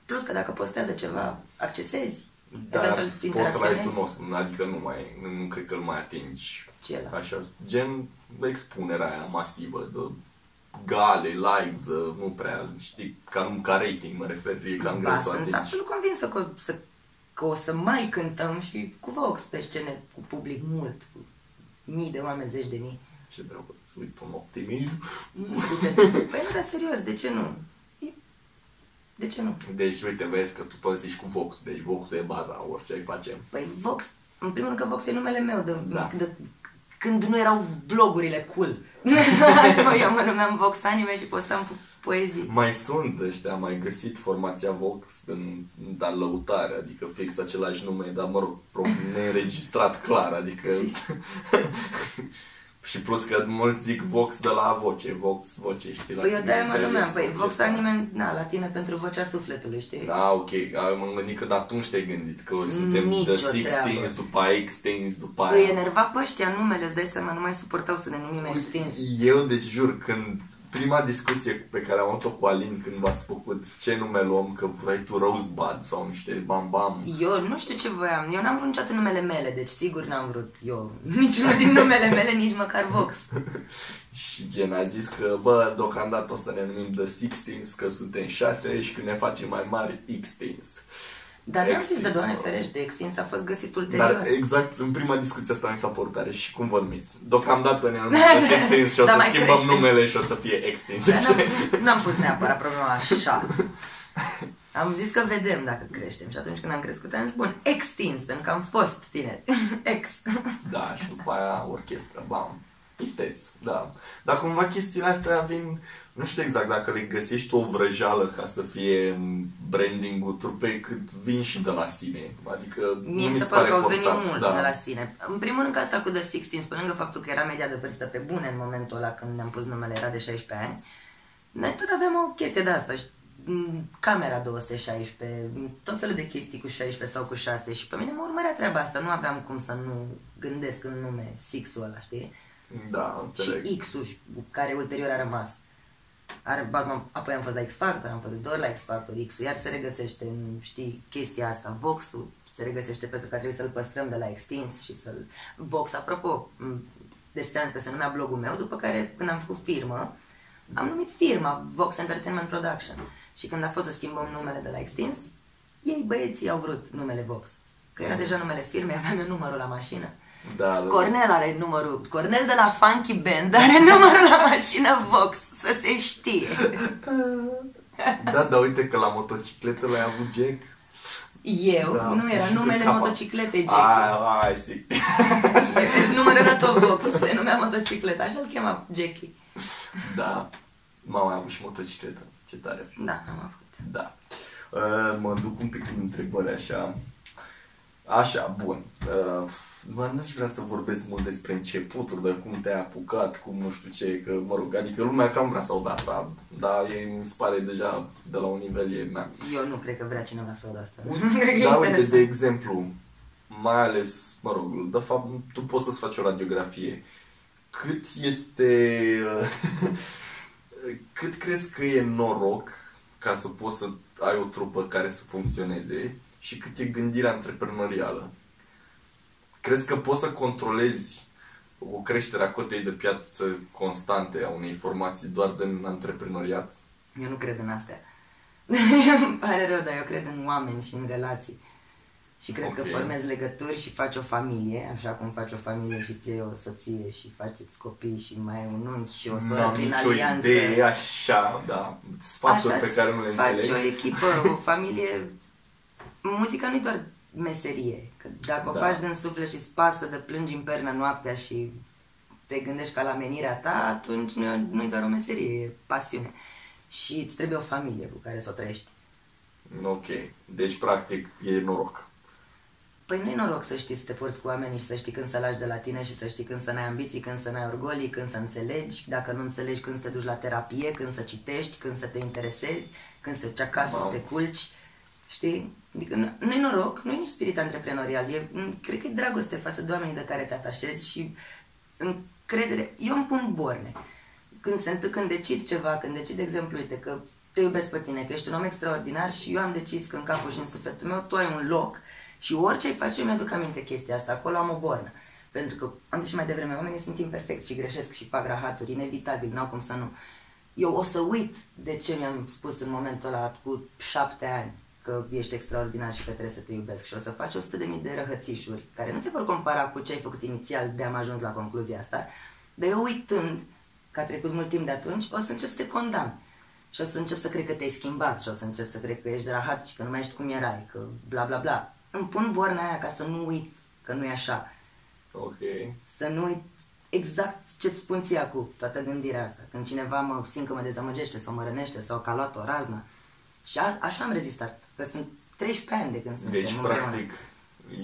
Plus că dacă postează ceva, accesezi. Dar eventual spotlight-ul interacționezi. nostru, adică nu mai, nu, nu cred că îl mai atingi. Ce e ăla? Așa, gen expunerea aia masivă de gale, live, de, nu prea, știi, ca, nu, ca rating mă refer, e cam greu Ba, să o sunt atingi. absolut convinsă că, o să, că o să mai cântăm și cu Vox pe scene cu public mult. Cu mii de oameni, zeci de mii. Ce drăguț, uite un optimism. Sute de... Păi nu, dar serios, de ce nu? E- De ce nu? Deci, uite, vezi că tu tot zici cu Vox, deci Vox e baza orice ai face. Păi Vox, în primul rând că Vox e numele meu de, Da. de când nu erau blogurile cool. eu mă numeam Vox Anime și postam po- poezii. Mai sunt ăștia, am mai găsit formația Vox în, dar lăutare, adică fix același nume, dar mă rog, pro- neînregistrat clar, adică... și plus că mulți zic Vox de la voce, Vox, voce, știi? la Păi eu tine, de-aia mă care numeam, sunt păi Vox chestia. Anime, na, la tine pentru vocea sufletului, știi? Da, ok, am gândit că de atunci te-ai gândit că suntem Nicio de 16 treabă. după aia X-Teens, după aia... Îi enerva pe ăștia numele, îți dai seama, nu mai suportau să ne numim extins. Eu, deci jur, când prima discuție pe care am avut-o cu Alin când v-ați făcut ce nume luăm, că vrei tu Rosebud sau niște bam-bam. Eu nu știu ce voiam, eu n-am vrut niciodată numele mele, deci sigur n-am vrut eu niciunul din numele mele, nici măcar Vox. Și gen a zis că, bă, deocamdată o să ne numim The Sixteens, că suntem șase și când ne facem mai mari, X-Teens. Dar n-am zis de Extins, Doamne mă. ferește, extins a fost găsit ulterior. Dar exact, în prima discuție asta mi s-a părut tare și cum vă numiți? Deocamdată ne numim The Sixteens și o Dar să mai schimbăm crește. numele și o să fie X-Teens. Dar n-am, n-am pus neapărat problema așa. Am zis că vedem dacă creștem și atunci când am crescut am zis, bun, extins, pentru că am fost tineri. Ex. Da, și după aia orchestră, bam. Isteți, da. Dar cumva chestiile astea vin, nu știu exact dacă le găsești o vrăjeală ca să fie în branding-ul trupei, cât vin și de la sine. Adică Mie nu mi mi se se pare pare că au venit forțat. mult da. de la sine. În primul rând că asta cu The Sixteen, pe lângă faptul că era media de vârstă pe bune în momentul ăla când ne-am pus numele, era de 16 ani, noi tot aveam o chestie de asta. și m, camera 216, m, tot felul de chestii cu 16 sau cu 6 și pe mine mă urmărea treaba asta, nu aveam cum să nu gândesc în nume Sixul ăla, știi? Da, înțeleg. Și X-ul, care ulterior a rămas. Are, ba- apoi am fost la X Factor, am fost doar la X Factor, X-ul, iar se regăsește în, știi, chestia asta, Vox-ul, se regăsește pentru că trebuie să-l păstrăm de la extins și să-l... Vox, apropo, m, deci seans că se numea blogul meu, după care când am făcut firmă, am numit firma Vox Entertainment Production. Și când a fost să schimbăm numele de la extins, ei băieții au vrut numele Vox. Că era deja numele firmei, aveam eu numărul la mașină. Da, da. Cornel are numărul, Cornel de la Funky Band are numărul la mașină Vox, să se știe. Da, dar uite că la motocicletă l-ai avut Jack. Eu, Da, nu era și pe numele capa. motocicletei Jack. Ai, ai, zic. Numărul era tot Vox, se numea motocicletă, așa îl chema Jackie. Da. Mama a avut și motocicletă. Ce tare. Da, am avut. Da. Uh, mă duc un pic în întrebări așa. Așa, bun. Uh, mă, n-aș vrea să vorbesc mult despre începuturi, de cum te-ai apucat, cum nu știu ce, că, mă rog, adică lumea cam vrea să audă asta, dar e, mi se pare deja de la un nivel e mea. Eu nu cred că vrea cineva să audă asta. Da, uite, de exemplu, mai ales, mă rog, de fapt, tu poți să-ți faci o radiografie. Cât este... uh, cât crezi că e noroc ca să poți să ai o trupă care să funcționeze și cât e gândirea antreprenorială? Crezi că poți să controlezi o creștere a cotei de piață constante a unei formații doar din antreprenoriat? Eu nu cred în astea. Îmi pare rău, dar eu cred în oameni și în relații. Și cred că Ok. formezi legături și faci o familie, așa cum faci o familie și ții o soție și faceți copii și mai ai un unchi și o soră N-am prin nicio alianță. idee, așa, da, sfaturi Așa pe care nu le faci înțeleg. o echipă, o familie. Muzica nu e doar meserie. Că dacă Da. o faci din suflet și îți pasă de plângi în pernă noaptea și te gândești ca la menirea ta, atunci nu e, nu e doar o meserie, e pasiune. Și îți trebuie o familie cu care să o trăiești. Ok, deci practic e noroc. Păi nu-i noroc să știi să te porți cu oamenii și să știi când să lași de la tine și să știi când să n-ai ambiții, când să n-ai orgolii, când să înțelegi, dacă nu înțelegi când să te duci la terapie, când să citești, când să te interesezi, când să te duci acasă, Wow. să te culci, știi? Adică nu, nu-i noroc, nu e nici spirit antreprenorial, e, m, cred că e dragoste față de oamenii de care te atașezi și încredere. Eu îmi pun borne. Când se întâmplă, când decid ceva, când decid, de exemplu, uite, că te iubesc pe tine, că ești un om extraordinar și eu am decis că în capul și în sufletul meu tu ai un loc și orice ai face, eu mi-aduc aminte chestia asta, acolo am o bornă. Pentru că, am zis și mai devreme, oamenii sunt imperfecți și greșesc și fac rahaturi, inevitabil, n-au cum să nu. Eu o să uit de ce mi-am spus în momentul ăla cu șapte ani că ești extraordinar și că trebuie să te iubesc și o să faci 100 de mii de răhățișuri care nu se vor compara cu ce ai făcut inițial de am ajuns la concluzia asta, dar eu uitând că a trecut mult timp de atunci, o să încep să te condamn. Și o să încep să cred că te-ai schimbat și o să încep să cred că ești rahat și că nu mai ești cum erai, că bla bla bla. Îmi pun borna aia ca să nu uit că nu e așa. Ok. Să nu uit exact ce-ți spun ție acum, toată gândirea asta. Când cineva mă simt că mă dezamăgește sau mă rănește sau că a luat o raznă. Și a, așa am rezistat, că sunt 13 ani de când suntem Deci, împreună. practic,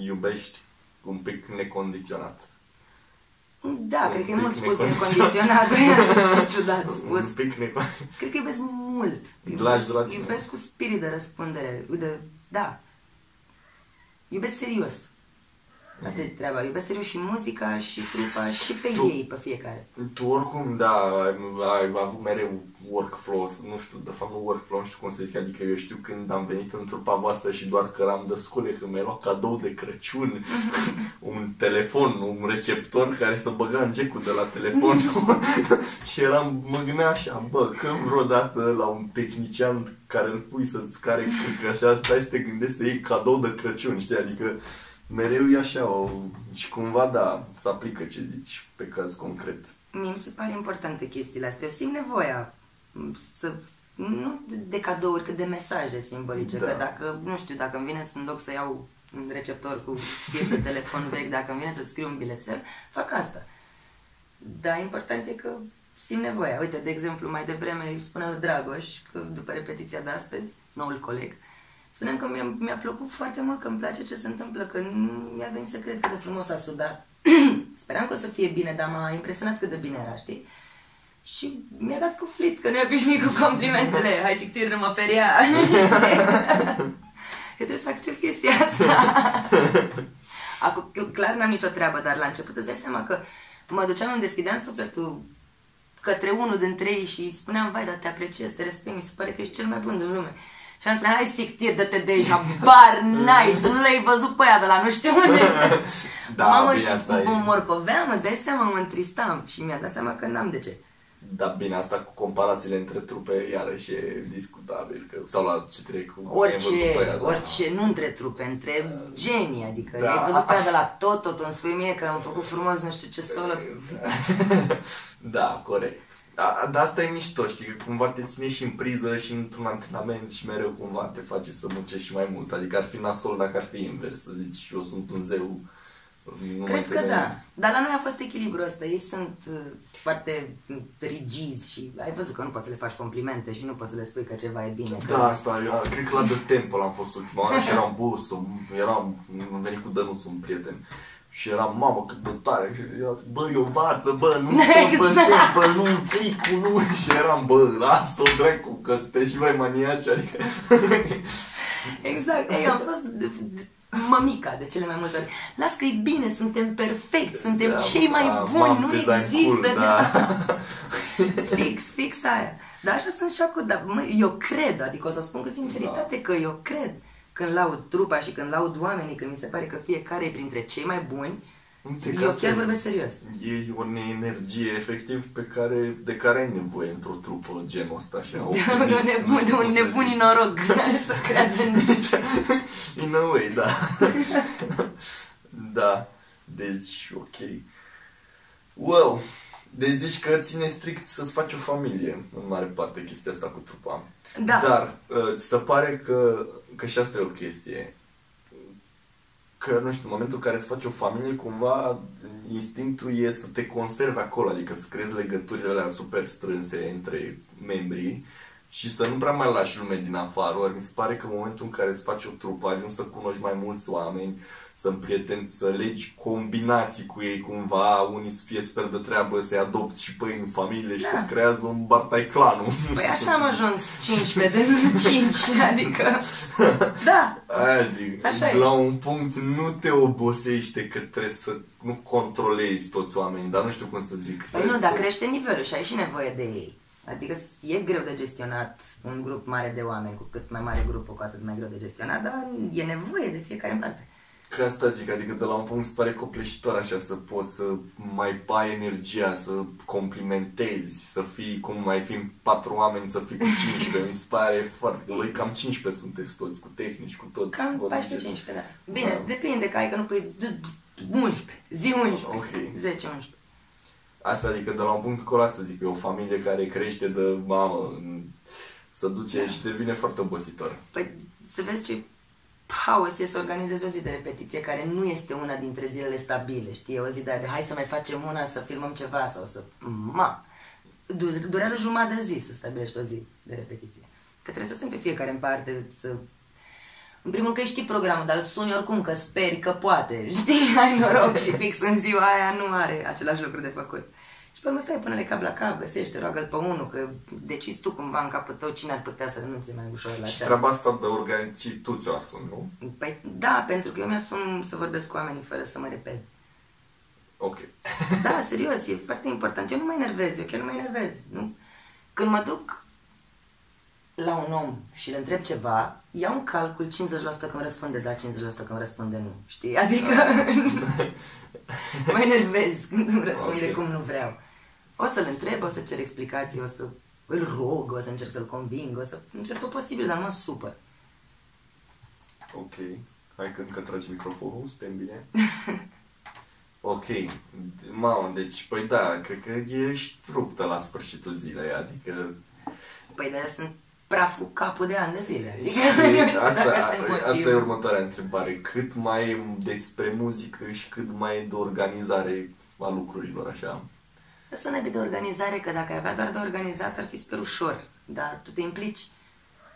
iubești un pic necondiționat. Da, un cred că e pic mult spus necondiționat. necondiționat. Ciudat spus. Un pic necondiționat. Cred că iubesc mult. Dragi Iubesc, de la tine. iubesc cu spirit de răspundere. De, da. Iubesc serios. Asta e treaba. Iubesc serios și muzica, și trupa, și pe Tu- ei, pe fiecare. Tu oricum, da, ai, ai avut mereu workflow, nu știu, de fapt nu workflow, nu știu cum să zic, adică eu știu când am venit în trupa voastră și doar că am de scule, că mi-ai luat cadou de Crăciun, un telefon, un receptor care să băga în jack de la telefon și eram, mă gândeam așa, bă, că vreodată la un tehnician care îl pui să-ți care că așa stai să te gândești să iei cadou de Crăciun, știi, adică mereu e așa, o, și cumva da, se aplică ce zici pe caz concret. Mie mi se pare importante chestiile astea. Eu simt nevoia m, să nu de- de cadouri, cât de mesaje simbolice. Da. Că dacă, nu știu, dacă îmi vine să în loc să iau un receptor cu fir de telefon vechi, dacă îmi vine să scriu un bilețel, fac asta. Dar important e că simt nevoia. Uite, de exemplu, mai devreme îi spunea lui Dragoș, că după repetiția de astăzi, noul coleg, spuneam că mi-a, mi-a plăcut foarte mult, că îmi place ce se întâmplă, că nu mi-a venit să cred cât de frumos a sudat. Speram că o să fie bine, dar m-a impresionat cât de bine era, știi? Și mi-a dat cu flit, că nu e obișnuit cu complimentele. Hai zic, tir, nu mă peria. Eu trebuie să accept chestia asta. Acum, clar n-am nicio treabă, dar la început îți dai seama că mă duceam, îmi deschideam sufletul către unul dintre ei și îi spuneam, vai, dar te apreciez, te respect, mi se pare că ești cel mai bun din lume. Și am spus, hai sictir, dă-te de aici, bar n-ai, tu nu l-ai văzut pe ea de la nu știu unde. Da, Mamă, bine, și asta e- mă morcoveam, îți dai seama, mă întristam și mi-a dat seama că n-am de ce. Da, bine, asta cu comparațiile între trupe, iarăși e discutabil. Că, sau la ce trec cu... am Orice, văzut pe ea, da. orice, nu între trupe, între genii, adică Da. da. ai văzut pe aia de la tot, tot, îmi spui mie că am făcut frumos nu știu ce solo. da, corect. Da, dar asta e mișto, știi, că cumva te ține și în priză și într-un antrenament și mereu cumva te face să muncești și mai mult. Adică ar fi nasol dacă ar fi invers, să zici, eu sunt un zeu. Nu mă Cred că înțeleg. da. Dar la noi a fost echilibrul ăsta. Ei sunt uh, foarte rigizi și ai văzut că nu poți să le faci complimente și nu poți să le spui că ceva e bine. Că... Da, asta, eu, cred că la The Temple am fost ultima oară și eram bus, eram, am venit cu Dănuț, un prieten. Și eram, mamă, cât de tare. Și era, bă, eu învață, bă, nu Exact. exact. bă, nu clicul, nu. Și eram, bă, lasă-o, dracu, că sunteți și mai maniaci, adică... Exact. Ei, am fost de- de- mămica de cele mai multe ori. Las că e bine, suntem perfecti, suntem Da, cei mai da, buni, mam, nu se dai în există. cul, da. fix, fix aia. Dar așa sunt și acum, dar mă, eu cred, adică o să spun cu sinceritate că eu cred. Când laud trupa și când laud oamenii, când mi se pare că fiecare e printre cei mai buni, Uite că eu asta chiar e- vorbesc serios. E o energie efectiv pe care, de care ai nevoie într-o trupă genul ăsta așa. De un nebun, de un nebun inorog care să creadă în In a way, da. da. Deci, ok. Wow. Deci zici că ține strict să-ți faci o familie, în mare parte, chestia asta cu trupa. Da. Dar, uh, ți se pare că, că și asta e o chestie, că, nu știu, în momentul în care îți faci o familie, cumva instinctul e să te conservi acolo, adică să creezi legăturile alea super strânse între membrii și să nu prea mai lași lume din afară. Ori mi se pare că în momentul în care îți faci o trupă, ajungi să cunoști mai mulți oameni, să împrieteni, să legi combinații cu ei cumva, unii să fie sper de treabă, să-i adopți și pe ei în familie și Da. să creează un bartai clanul. Păi așa am ajuns 15 de 5, adică... Da, Aia zic, Așa e. la un punct nu te obosește că trebuie să nu controlezi toți oamenii, dar nu știu cum să zic. Păi trebuie nu, să... dar crește nivelul și ai și nevoie de ei. Adică e greu de gestionat un grup mare de oameni, cu cât mai mare grupul, cu atât mai greu de gestionat, dar e nevoie de fiecare în parte. Că asta zic, adică de la un punct se pare copleșitor așa să poți să mai pai energia, să complimentezi, să fii cum mai fi patru oameni, să fii cu 15, mi se pare foarte... Voi cam 15 sunteți toți, cu tehnici, cu tot. Cam Vă 14-15, duceți. da. Bine, Da. depinde, că ai că nu pui 11, zi 11, Ok. 10, 11. Asta adică de la un punct acolo asta zic, e o familie care crește de mamă, în- să duce și devine foarte obositor. Păi să vezi ce haos e să organizezi o zi de repetiție care nu este una dintre zilele stabile, știi? E O zi de, de hai să mai facem una, să filmăm ceva sau să... Ma! Du- Durează jumătate de zi să stabilești o zi de repetiție. Că trebuie să sunt pe fiecare în parte, să... În primul rând că știi programul, dar îl suni oricum că speri că poate, știi? Ai noroc și fix în ziua aia nu are același lucru de făcut. Și pe urmă stai până le cap la cap, găsește, roagă-l pe unul, că decizi tu cumva în capul tău cine ar putea să renunțe mai ușor la Și cea. treaba asta de organizații tu ți-o asumi, nu? Păi da, pentru că eu mi-asum să vorbesc cu oamenii fără să mă repet. Ok. Da, serios, e foarte important. Eu nu mă enervez, eu chiar nu mă enervez. Nu? Când mă duc la un om și îl întreb ceva, iau în calcul 50% că îmi răspunde da, 50% că îmi răspunde nu. Știi? Adică mă enervez când îmi răspunde Ok. cum nu vreau. O să-l întreb, o să cer explicații, o să îl rog, o să încerc să-l conving, o să încerc tot posibil, dar nu mă supăr. Ok. Hai că încă tragi microfonul, suntem bine. Ok. Mamă, deci, păi da, cred că ești ruptă la sfârșitul zilei, adică... Păi dar eu sunt praful capul de ani de zile. Adică, Și nu știu asta, dacă ăsta e asta e motivul. următoarea întrebare. Cât mai e despre muzică și cât mai e de organizare a lucrurilor, așa? Sună de organizare, că dacă ai avea doar de organizat ar fi super ușor. Dar tu te implici.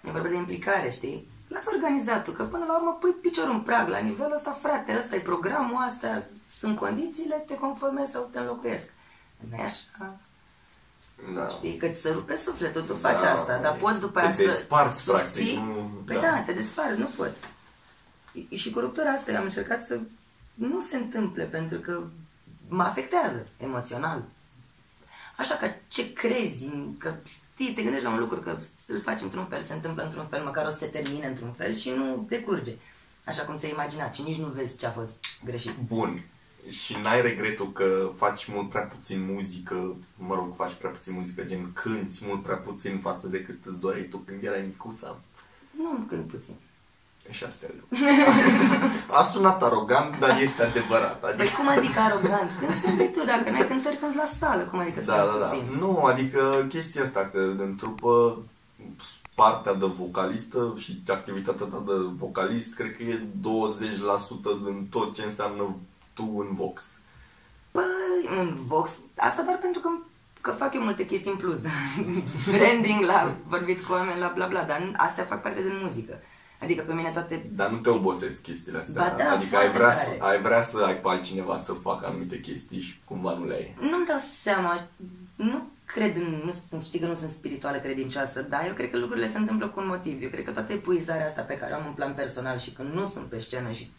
E vorba de implicare, știi? Lasă organizatul, că până la urmă pui piciorul în prag la nivelul ăsta, frate, ăsta e programul, astea sunt condițiile, te conformezi sau te înlocuiesc. Nu e așa? Da. Știi? Că ți se rupe sufletul, tu faci Da, asta, dar poți după te aia să desparți, susții. practic, nu- Păi da. da. te desparți, nu poți. Și cu ruptura asta eu am încercat să nu se întâmple, pentru că mă afectează emoțional. Așa că ce crezi, că știi, te gândești la un lucru, că îl faci într-un fel, se întâmplă într-un fel, măcar o să se termine într-un fel și nu decurge. Așa cum ți-ai imaginat și nici nu vezi ce a fost greșit. Bun. Și n-ai regretul că faci mult prea puțin muzică, mă rog, faci prea puțin muzică, gen cânti mult prea puțin față de cât îți doreai tu când erai micuța? Nu când puțin. Și asta e A sunat arogant, dar este adevărat. Păi Adică, cum adică arogant? Când cânti tu, dacă n-ai cântări, cânti la sală. Cum adică să da, da, da. puțin? Nu, adică chestia asta, că în trupă partea de vocalistă și activitatea ta de vocalist, cred că e 20% din tot ce înseamnă tu în Vox. Păi, în Vox, asta doar pentru că, că fac eu multe chestii în plus. Branding, la vorbit cu oameni, la bla bla, dar astea fac parte din muzică. Adică pe mine toate... Dar nu te obosesc chestiile astea. Ba da, adică ai foarte vrea, tare. să, ai vrea să ai pe altcineva să facă anumite chestii și cumva nu le ai. Nu-mi dau seama, nu cred în, nu sunt, știi că nu sunt spirituală credincioasă, dar eu cred că lucrurile se întâmplă cu un motiv. Eu cred că toată epuizarea asta pe care o am în plan personal și când nu sunt pe scenă și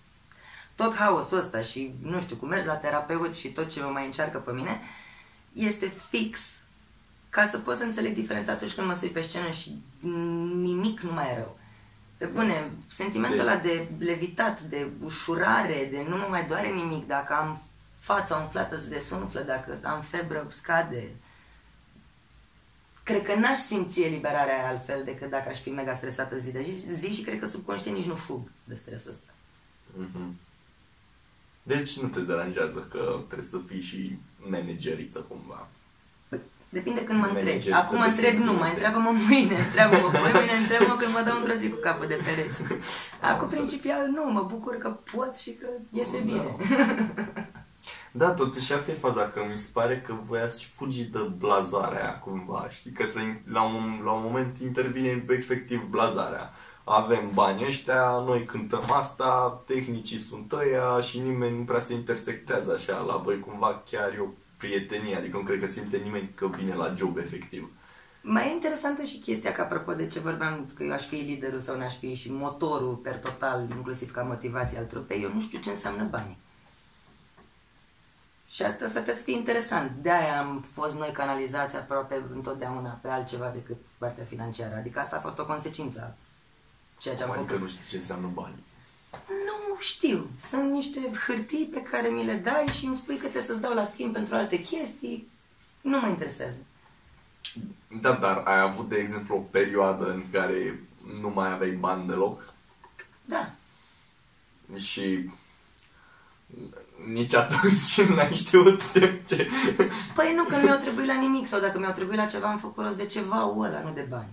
tot haosul ăsta și, nu știu, cum merg la terapeut și tot ce mă mai încearcă pe mine, este fix ca să pot să înțeleg diferența atunci când mă sui pe scenă și nimic nu mai e rău. Pe bune, sentimentul Deci- ăla de levitat, de ușurare, de nu mă mai doare nimic, dacă am fața umflată se desumflă, dacă am febră scade. Cred că n-aș simți eliberarea aia altfel decât dacă aș fi mega stresată zi de zi, zi și cred că subconștient nici nu fug de stresul ăsta. Mhm. Deci nu te deranjează că trebuie să fii și manageriță cumva. Păi, Depinde când mă Manageriță întrebi. Acum mă de întreb nu, sentimente. mai întreabă-mă mâine, întreabă-mă mâine, întreabă-mă când mă dau într-o zi cu capul de pereți. Acum, principial, nu, mă bucur că pot și că iese bine. Da, totuși asta e faza, că mi se pare că voi ați fugi de blazarea aia cumva, știi? Că să, la, un, la un moment intervine efectiv blazarea. Avem bani ăștia, noi cântăm asta, tehnicii sunt ăia și nimeni nu prea se intersectează așa la voi cumva chiar e o prietenie, adică nu cred că simte nimeni că vine la job efectiv. Mai e interesantă și chestia că apropo de ce vorbeam, că eu aș fi liderul sau n-aș fi și motorul per total, inclusiv ca motivație al trupei, eu nu știu ce înseamnă bani. Și asta să te fie interesant. De aia am fost noi canalizați aproape întotdeauna pe altceva decât partea financiară. Adică asta a fost o consecință a ceea ce am Adică făcut. nu știu ce înseamnă bani. Nu știu. Sunt niște hârtii pe care mi le dai și îmi spui că trebuie să-ți dau la schimb pentru alte chestii. Nu mă interesează. Da, dar ai avut, de exemplu, o perioadă în care nu mai aveai bani deloc Da. și nici atunci n-ai știut de ce. Păi nu, că nu mi-au trebuit la nimic sau dacă mi-au trebuit la ceva, am făcut rost de ceva ăla, nu de bani.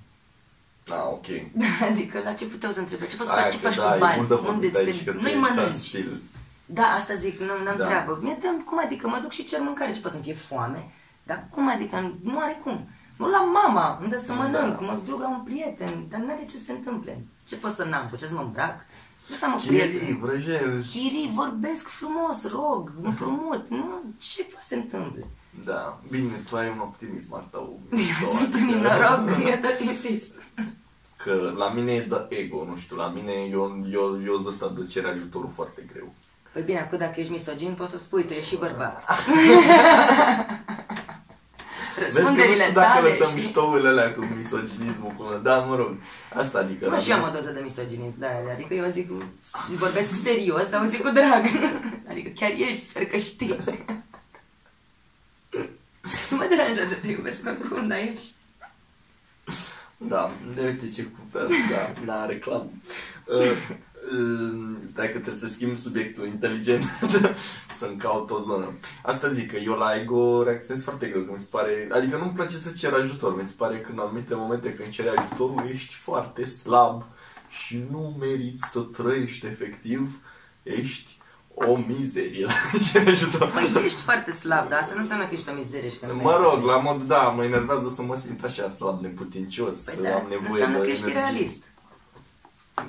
Ah, ok. adică la ce puteau să întrebe? Ce poți să Aia faci? Ce că faci da, cu e bani? bun de vorbit Unde aici, că tu Nu-i ești în mănânci. stil. Da, asta zic, nu am Da. treabă. Mi-e de, cum adică mă duc și cer mâncare, ce poate să-mi fie foame? Dar cum adică, nu are cum. Mă duc la mama, îmi dă să Da. mănânc, mă duc la un prieten, dar n-are ce să se întâmple. Ce pot să n-am? Cu ce să mă îmbrac? Nu să am un Chirii, prieten. vrăjel. Chirii, vorbesc frumos, rog, împrumut. Nu, ce poate să se întâmple? Da, bine, tu ai un optimism al tău. Eu sunt un noroc, eu tot insist. Că la mine e de ego, nu știu, la mine eu, eu, eu de ăsta de cer ajutorul foarte greu. Păi bine, acum dacă ești misogin, poți să spui, tu ești și bărbat. Vezi că nu Răspunderile știu dacă tale lăsăm și... miștourile alea cu misoginismul, cu... da, mă rog, asta adică... Mă, la și eu am mine- o doză de misoginism, da, adică eu zic, vorbesc serios, dar o zic cu drag. Adică chiar ești, sper că știi. Nu mă deranjează, te iubesc oricum, dar ești. Da, de uite ce cu da, da, reclamă. Uh, uh, stai că trebuie să schimb subiectul inteligent să, să-mi caut o zonă. Asta zic că eu la ego reacționez foarte greu, că mi se pare, adică nu-mi place să cer ajutor, mi se pare că în anumite momente când ceri ajutorul ești foarte slab și nu meriți să trăiești efectiv, ești o mizerie la cere ajutor. Păi ești foarte slab, dar asta nu înseamnă că ești o mizerie și că nu Mă meriți. rog, la mod, da, mă enervează să mă simt așa slab, neputincios, Păi să da, am nevoie înseamnă de că ești energie. realist.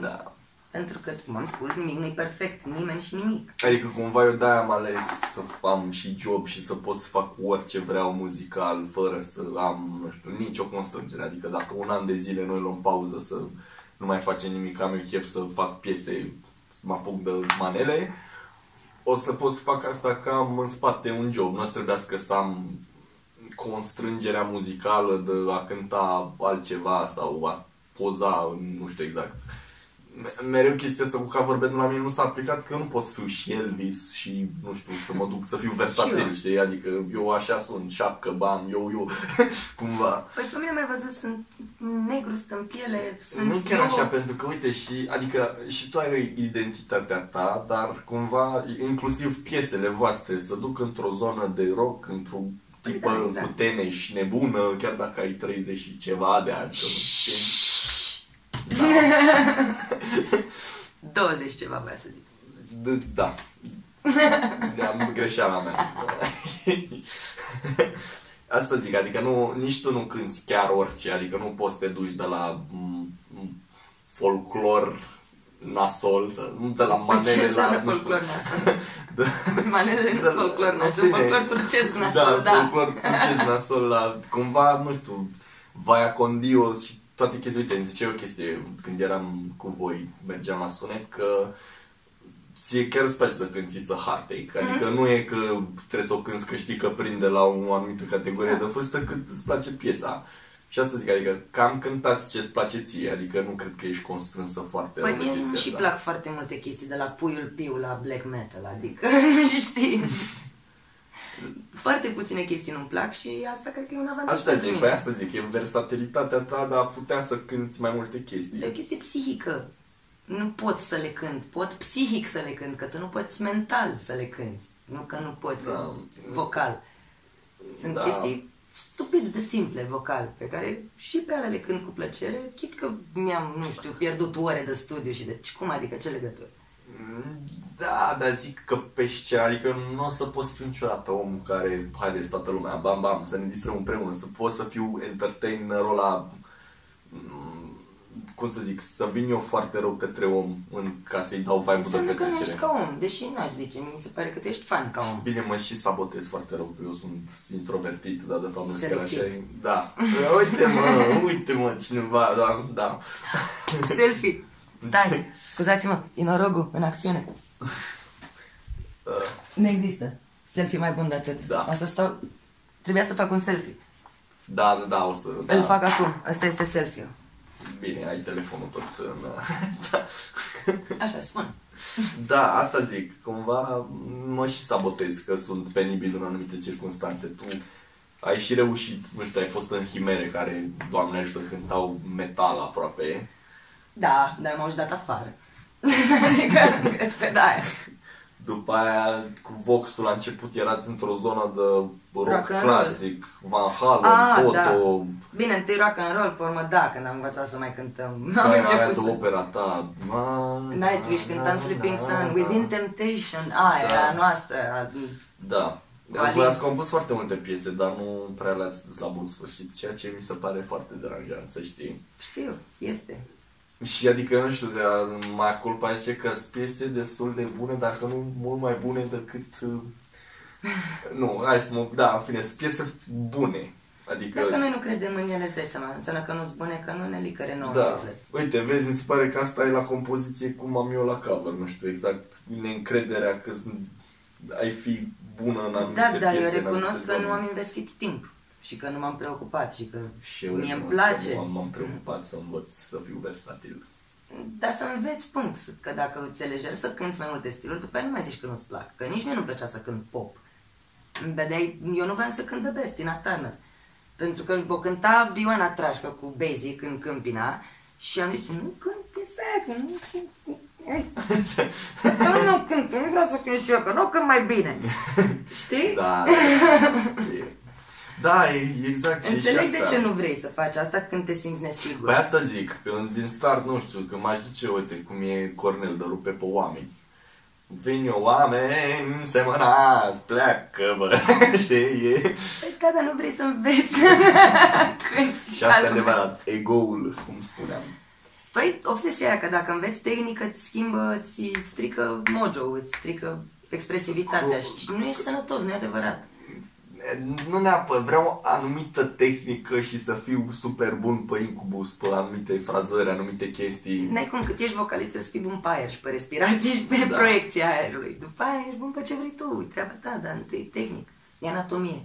Da. Pentru că, cum am spus, nimic nu e perfect, nimeni și nimic. Adică cumva eu de-aia am ales să am și job și să pot să fac orice vreau muzical fără să am, nu știu, nicio constrângere. Adică dacă un an de zile noi luăm pauză să nu mai facem nimic, am eu chef să fac piese, să mă apuc de manele, o să pot să fac asta că am în spate un job. Nu o să trebuiască să am constrângerea muzicală de a cânta altceva sau a poza, nu știu exact. Me- Mereu chestia asta cu cover band la mine nu s-a aplicat că nu pot să fiu și Elvis și nu știu, să mă duc să fiu Și versatil, eu. știi? Adică eu așa sunt, șapcă, bam, eu, eu, cumva. Păi pe mine mai văzut, sunt negru, sunt în piele, sunt Nu chiar eu. așa, pentru că, uite, și, adică, și tu ai identitatea ta, dar cumva, inclusiv piesele voastre, să duc într-o zonă de rock, într-o tipă da, exact. cu teme și nebună, chiar dacă ai 30 și ceva de ani. Că nu știu. 20 ceva voia să zic. D- Da. Am greșeala mea. Asta zic, adică nu, nici tu nu cânti chiar orice, adică nu poți să te duci de la m, m, folclor nasol, să- nu de la manele Ce la... înseamnă nu știu, folclor nasol? de- Manele nu Da, sunt folclor în nasol, fine. folclor turcesc nasol, da. da. folclor turcesc nasol la, cumva, nu știu, Vaia Condio și toate chestii. Uite, îmi zice o chestie, când eram cu voi, mergeam la sunet, că ție chiar îți place să cânti ță hartei. Adică nu e că trebuie să o cânti că știi că prinde la o anumită categorie de vârstă, cât îți place piesa. Și asta zic, adică cam cântați ce îți place ție, adică nu cred că ești constrânsă foarte Păi rău de mie chestia îmi și asta. plac foarte multe chestii, de la puiul piu la black metal, adică, știi, foarte puține chestii nu-mi plac și asta cred că e un avantaj Asta pentru zic, mine. păi asta zic, e versatilitatea ta de a putea să cânti mai multe chestii. E o chestie psihică. Nu pot să le cânt. Pot psihic să le cânt, că tu nu poți mental să le cânti. Nu că nu poți Da. că vocal. Sunt Da. chestii stupid de simple vocal, pe care și pe alea le cânt cu plăcere, chit că mi-am, nu știu, pierdut ore de studiu și de... Cum adică, ce legătură? Da, dar zic că pe scenă, adică nu o să poți fi niciodată omul care, haideți toată lumea, bam, bam, să ne distrăm împreună, să pot să fiu entertainerul ăla, mm, cum să zic, să vin eu foarte rău către om în, ca să-i dau vibe de Înseamnă că nu ești petrecere. ca om, deși n-aș zice, mi se pare că tu ești fan ca om. Bine, mă și sabotez foarte rău, că eu sunt introvertit, dar de fapt nu sunt chiar așa. Selectiv. Da. Uite mă, uite mă, cineva, da, da. Selfie! Stai, scuzați-mă, inorogul în acțiune. Uh, Nu există. Selfie mai bun de atât. Da. O să stau... Trebuia să fac un selfie. Da, da, da, o să... Da. Îl fac acum. Asta este selfie Bine, ai telefonul tot în... da. Așa spun. Da, asta zic. Cumva mă și sabotez că sunt penibil în anumite circunstanțe. Tu ai și reușit, nu știu, ai fost în Himere care, doamne ajută, cântau metal aproape. Da, dar m-au și dat afară. Adică, cred că da. După aia, cu Voxul la început erați într-o zonă de rock, Rock and clasic, Van Halen, Ah, Toto, da. Bine, întâi rock and roll, pe urmă da, când am învățat să mai cântăm. Am care avea început de să... opera ta. Na, Nightwish, cântam Sleeping Sun, na, Within Temptation, aia Da. era a noastră. a- Da. Alin. Voi ați compus foarte multe piese, dar nu prea le-ați dus la bun sfârșit, ceea ce mi se pare foarte deranjant, să știi. Știu, este. Și adică, nu știu, de a- mai culpa zice că sunt piese destul de bune, dacă nu mult mai bune decât... uh, nu, hai să mă... Da, în fine, sunt piese bune. Adică... Dacă noi nu credem în ele, îți dai seama, înseamnă că nu-ți bune, că nu ne licăre nouă în Da. suflet. Uite, vezi, mi se pare că asta e la compoziție cum am eu la cover, nu știu exact, neîncrederea că sunt, ai fi bună în anumite Da, dar eu piese, în recunosc anumite că nu zone. am investit timp și că nu m-am preocupat și că Și eu mie îmi recunosc place. Că nu am, m-am preocupat să învăț să fiu versatil. Dar să înveți punct, că dacă ți lejer să cânti mai multe stiluri, după aia nu mai zici că nu-ți plac. Că nici mie nu plăcea să cânt pop. Îmi Vedeai, eu nu voiam să cânt de best, Tina Turner. Pentru că o cânta Ioana Trașcă cu Basic în Câmpina și am zis, nu cânt piesa aia, că nu cânt. Că nu cânt, nu vreau să cânt și eu, că nu cânt mai bine. Știi? Da, e, da, e exact. și- și Înțeleg de asta. ce nu vrei să faci asta când te simți nesigur. Păi asta zic, că din start, nu știu, că m-aș duce, uite, cum e Cornel de rupe pe oameni. Vin eu, oameni, semănați, pleacă, bă, știi, e... Păi da, dar nu vrei să înveți când Și asta e adevărat, egoul, cum spuneam. Păi, obsesia aia că dacă înveți tehnică, îți schimbă, îți strică mojo, îți strică expresivitatea Cu- și nu ești sănătos, nu e adevărat. Nu neapărat, vreau anumită tehnică și să fiu super bun pe incubus, pe anumite frazări, anumite chestii. N-ai cum, cât ești vocalist, trebuie să fii bun pe aer și pe respirație și pe Da. proiecția aerului. După aia ești bun pe ce vrei tu, e treaba ta, dar întâi tehnic, e anatomie.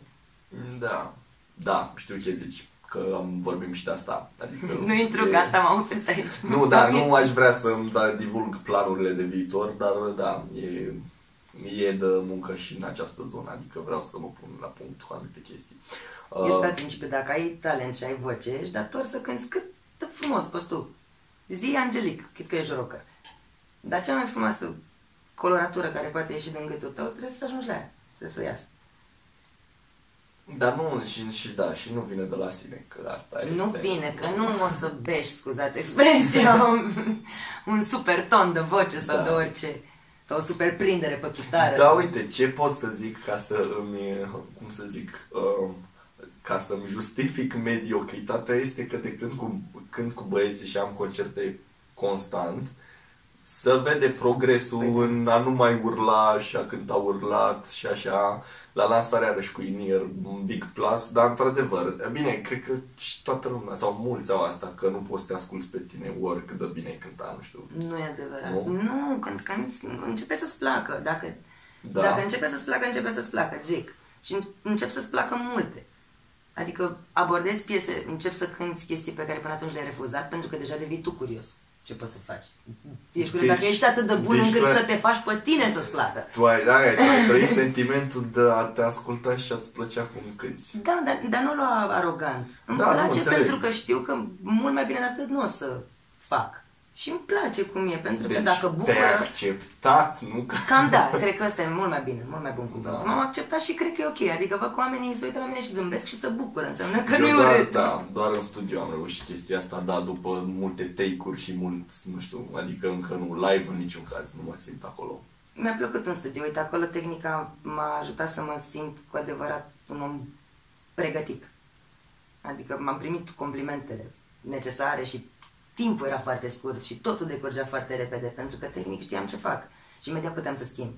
Da, da, știu ce zici, că am vorbim și de asta. Adică Nu intru, e- gata, m-am oferit aici. Nu, dar nu aș vrea să-mi da, divulg planurile de viitor, dar da, e, e de muncă și în această zonă, adică vreau să mă pun la punct cu anumite chestii. Este Uh, atunci pe dacă ai talent și ai voce, ești dator să cânti cât de frumos poți tu. Zi Angelic, chit că ești rocker. Dar cea mai frumoasă coloratură care poate ieși din gâtul tău, trebuie să ajungi la ea, trebuie să iasă. dar nu, și, și da, și nu vine de la sine, că asta este... Nu vine, că nu o să bești, scuzați expresia, un, un super ton de voce sau Da. de orice. Sau o super prindere pe chitară. Da, uite, ce pot să zic ca să îmi, cum să zic, uh, ca să-mi justific mediocritatea este că de când cu, când cu băieții și am concerte constant, să vede progresul în a nu mai urla și a cânta urlat și așa, la lansarea iarăși cu Inier, un Big Plus, dar într-adevăr, bine, cred că și toată lumea, sau mulți au asta, că nu poți să te asculti pe tine oricât de bine ai cânta, nu știu. Nu e adevărat. Nu? Nu, când, când începe să-ți placă. Dacă, Da. dacă începe să-ți placă, începe să-ți placă, zic. Și încep să-ți placă multe. Adică abordezi piese, încep să cânti chestii pe care până atunci le-ai refuzat, pentru că deja devii tu curios. Ce poți să faci? Ești curios Deci- dacă ești atât de bun deci încât tu ai- să te faci pe tine să-ți placă. Tu ai, da, ai, tu ai trăit sentimentul de a te asculta și a-ți plăcea cum cânti. Da, dar, dar nu lua arogant. Îmi Da, nu, place înțeleg. pentru că știu că mult mai bine de atât nu o să fac. Și îmi place cum e, pentru că Deci dacă te-ai bucură... acceptat, nu că... Cam da, cred că ăsta e mult mai bine, mult mai bun cuvânt. Da. M-am acceptat și cred că e ok. Adică văd că oamenii se uită la mine și zâmbesc și se bucură. Înseamnă că Eu nu e doar, urât. da, doar în studio am reușit chestia asta, da, după multe take-uri și mulți, nu știu, adică încă nu, live în niciun caz, nu mă simt acolo. Mi-a plăcut în studio. Uite, acolo tehnica m-a ajutat să mă simt cu adevărat un om pregătit. Adică m-am primit complimentele necesare și timpul era foarte scurt și totul decurgea foarte repede, pentru că tehnic știam ce fac și imediat puteam să schimb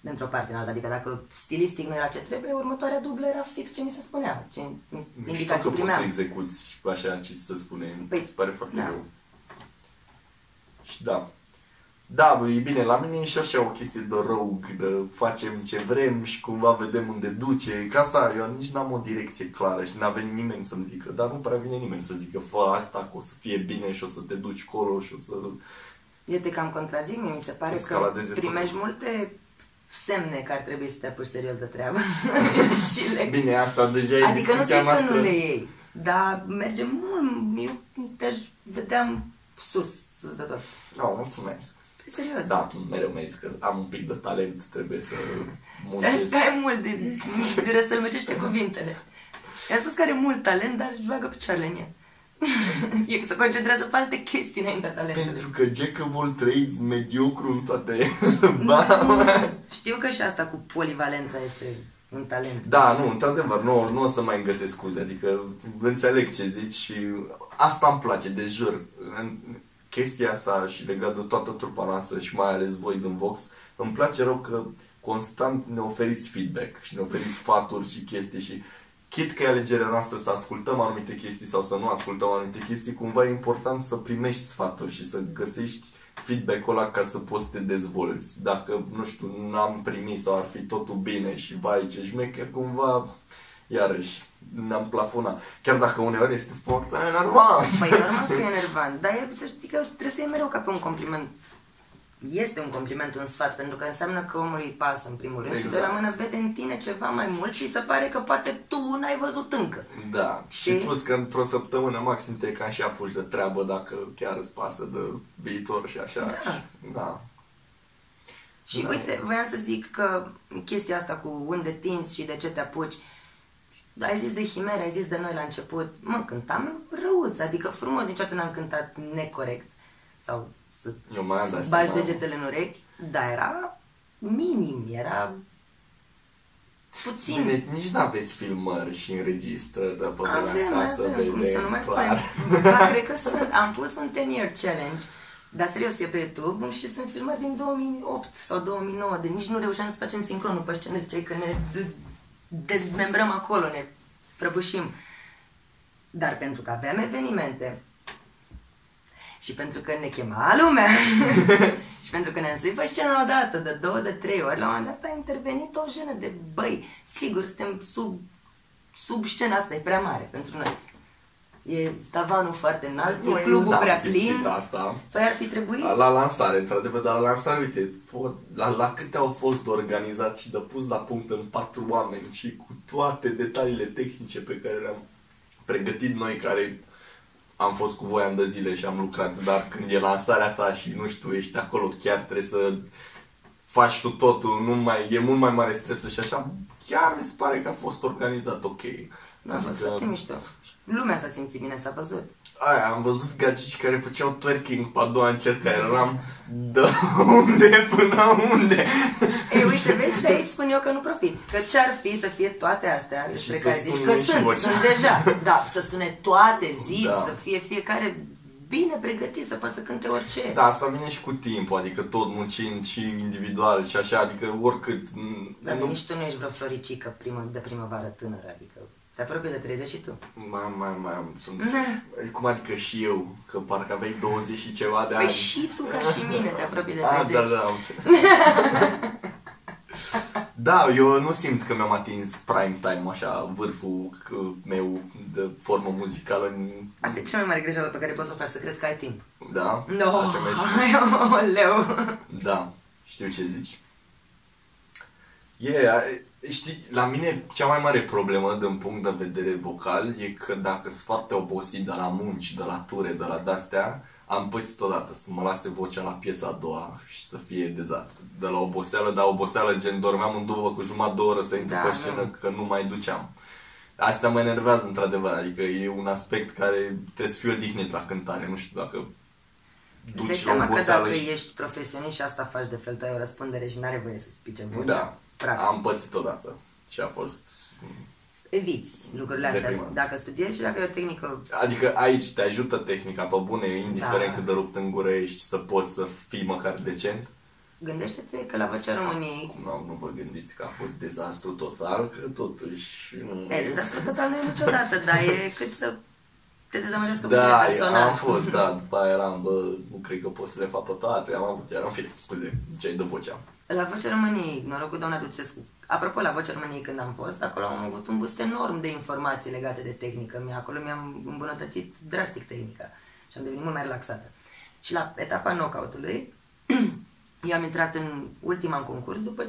dintr-o parte în alta. Adică dacă stilistic nu era ce trebuie, următoarea dublă era fix ce mi se spunea, ce Nu știu indicații că poți să primeam. execuți așa ce să spune, Păi, îți pare foarte da. greu. Și da. Da, bă, e bine, la mine e și așa o chestie de rogue, de facem ce vrem și cumva vedem unde duce. Că asta, eu nici n-am o direcție clară și n-a venit nimeni să-mi zică, dar nu prea vine nimeni să zică, fă asta, că o să fie bine și o să te duci colo și o să... Eu te cam contrazic, mie mi se pare că Escaladeze primești multe semne că ar trebui să te apuci serios de treabă. și le... Bine, asta deja e Adică nu discuția zic că noastră. nu le iei, dar merge mult, eu te vedeam sus, sus de tot. No, mulțumesc. Pe serios. Da, mereu mi-ai zis că am un pic de talent, trebuie să Ți-am zis muncesc. că ai mult de, de răstălmăcește cuvintele. I-a spus că are mult talent, dar își bagă picioarele în el. e se concentrează pe alte chestii înaintea talentului. Pentru că Jack of all trades, mediocru în toate... ba, Știu că și asta cu polivalența este un talent. Da, nu, într-adevăr, nu, nu o să mai găsesc scuze, adică înțeleg ce zici și asta îmi place, de jur. În chestia asta și legat de toată trupa noastră și mai ales voi din Vox, îmi place rău că constant ne oferiți feedback și ne oferiți sfaturi și chestii și chit că e alegerea noastră să ascultăm anumite chestii sau să nu ascultăm anumite chestii, cumva e important să primești sfaturi și să găsești feedback-ul ăla ca să poți să te dezvolți. Dacă, nu știu, n-am primit sau ar fi totul bine și vai ce șmecher, cumva, iarăși, ne-am plafonat. Chiar dacă uneori este foarte enervant. Păi normal că e enervant, dar e, să știi că trebuie să iei mereu ca pe un compliment. Este un compliment, un sfat, pentru că înseamnă că omului îi pasă în primul rând și de la Exact. mână vede în tine ceva mai mult și se pare că poate tu n-ai văzut încă. Da, și Știi? plus că într-o săptămână maxim te cam și apuci de treabă dacă chiar îți pasă de viitor și așa. Da. Și, da. Și Da. uite, voiam să zic că chestia asta cu unde tinzi și de ce te apuci, ai zis de Himere, ai zis de noi la început, mă, cântam răuț, adică frumos, niciodată n-am cântat necorect sau să Eu mai am de să asta, bagi mă. degetele în urechi, dar era minim, era puțin. Bine, nici nu aveți filmări și înregistră de pe Avem, acasă, avem, cum să nu mai clar. mai... Da, cred că sunt. Am pus un 10 year challenge. Dar serios, e pe YouTube și sunt filmat din 2008 sau 2009, de nici nu reușeam să facem sincronul pe scenă, ziceai că ne d- dezmembrăm acolo, ne prăbușim. Dar pentru că aveam evenimente și pentru că ne chema lumea și pentru că ne-am suit pe scenă odată, de două, de trei ori, la un moment dat a intervenit o jenă de băi, sigur, suntem sub, sub scena asta, e prea mare pentru noi. E tavanul foarte înalt, Noi e clubul n-am prea simțit plin. asta. Păi ar fi trebuit. La lansare, într-adevăr, dar la lansare, uite, pot, la, la câte au fost organizați și de pus la punct în patru oameni și cu toate detaliile tehnice pe care le-am pregătit noi, care am fost cu voi ani de zile și am lucrat, dar când e lansarea ta și nu știu, ești acolo, chiar trebuie să faci tu totul, nu mai, e mult mai mare stresul și așa, chiar mi se pare că a fost organizat ok. Nu a fost foarte mișto. Lumea s-a simțit bine, s-a văzut. Aia, am văzut gagici care făceau twerking pe a doua încercare. Eram de unde până unde? Ei, uite, vezi, și aici spun eu că nu profiți. Că ce-ar fi să fie toate astea Și despre să care zici sune că și sunt, vocea. sunt deja. Da, să sune toate zi, Da. să fie fiecare bine pregătit, să poată să cânte orice. Da, asta vine și cu timpul, adică tot muncind și individual și așa, adică oricât. m, Dar nu, nici tu nu ești vreo floricică primă, de primăvară tânără, adică te apropii de 30 și tu. mai, mai, mai am, sunt, cum adică și eu, că parcă aveai 20 și ceva de ani. Păi și tu ca și mine te apropii de Ah, 30. da, da, am înțeles. Da, eu nu simt că mi-am atins prime time, așa, vârful c- meu de formă muzicală. în- Asta e cea mai mare greșeală pe care poți să o faci, să crezi că ai timp. Da? No, Așa mi-e și- leu. Da, știu ce zici. E, a- știi, la mine cea mai mare problemă din punct de vedere vocal e că dacă sunt foarte obosit de la munci, de la ture, de la de-astea, am pățit odată să mă lase vocea la piesa a doua și să fie dezastru. De la oboseală, dar oboseală gen dormeam în două cu jumătate de oră să intru Da, pe scenă nu. că nu mai duceam. Asta mă enervează într-adevăr, adică e un aspect care trebuie să fie odihnit la cântare, nu știu dacă Îți dai duci la seama că oboseală dacă și... ești profesionist și asta faci de fel, tu ai o răspundere și n-are voie să-ți pice vocea. Da, Practic. am pățit odată și a fost... Eviți lucrurile astea. Deprimant. Dacă studiezi și dacă e o tehnică... Adică aici te ajută tehnica pe bune, indiferent Da. cât de rupt în gură ești, să poți să fii măcar decent. Gândește-te că la Vocea României... Nu, nu vă gândiți că a fost dezastru total, că totuși... Nu... E, dezastru total nu e niciodată, dar e cât să te dezamăgească pe Da, tine eu personal. am fost, da, după aia eram, bă, nu cred că pot să le fac pe toate, am avut, eram fi, scuze, ziceai de vocea. La Vocea României, noroc cu doamna Duțescu. Apropo, la Vocea României când am fost, acolo am avut un boost enorm de informații legate de tehnică. Mi- Acolo mi-am îmbunătățit drastic tehnica și am devenit mult mai relaxată. Și la etapa knockout-ului, eu am intrat în ultima în concurs după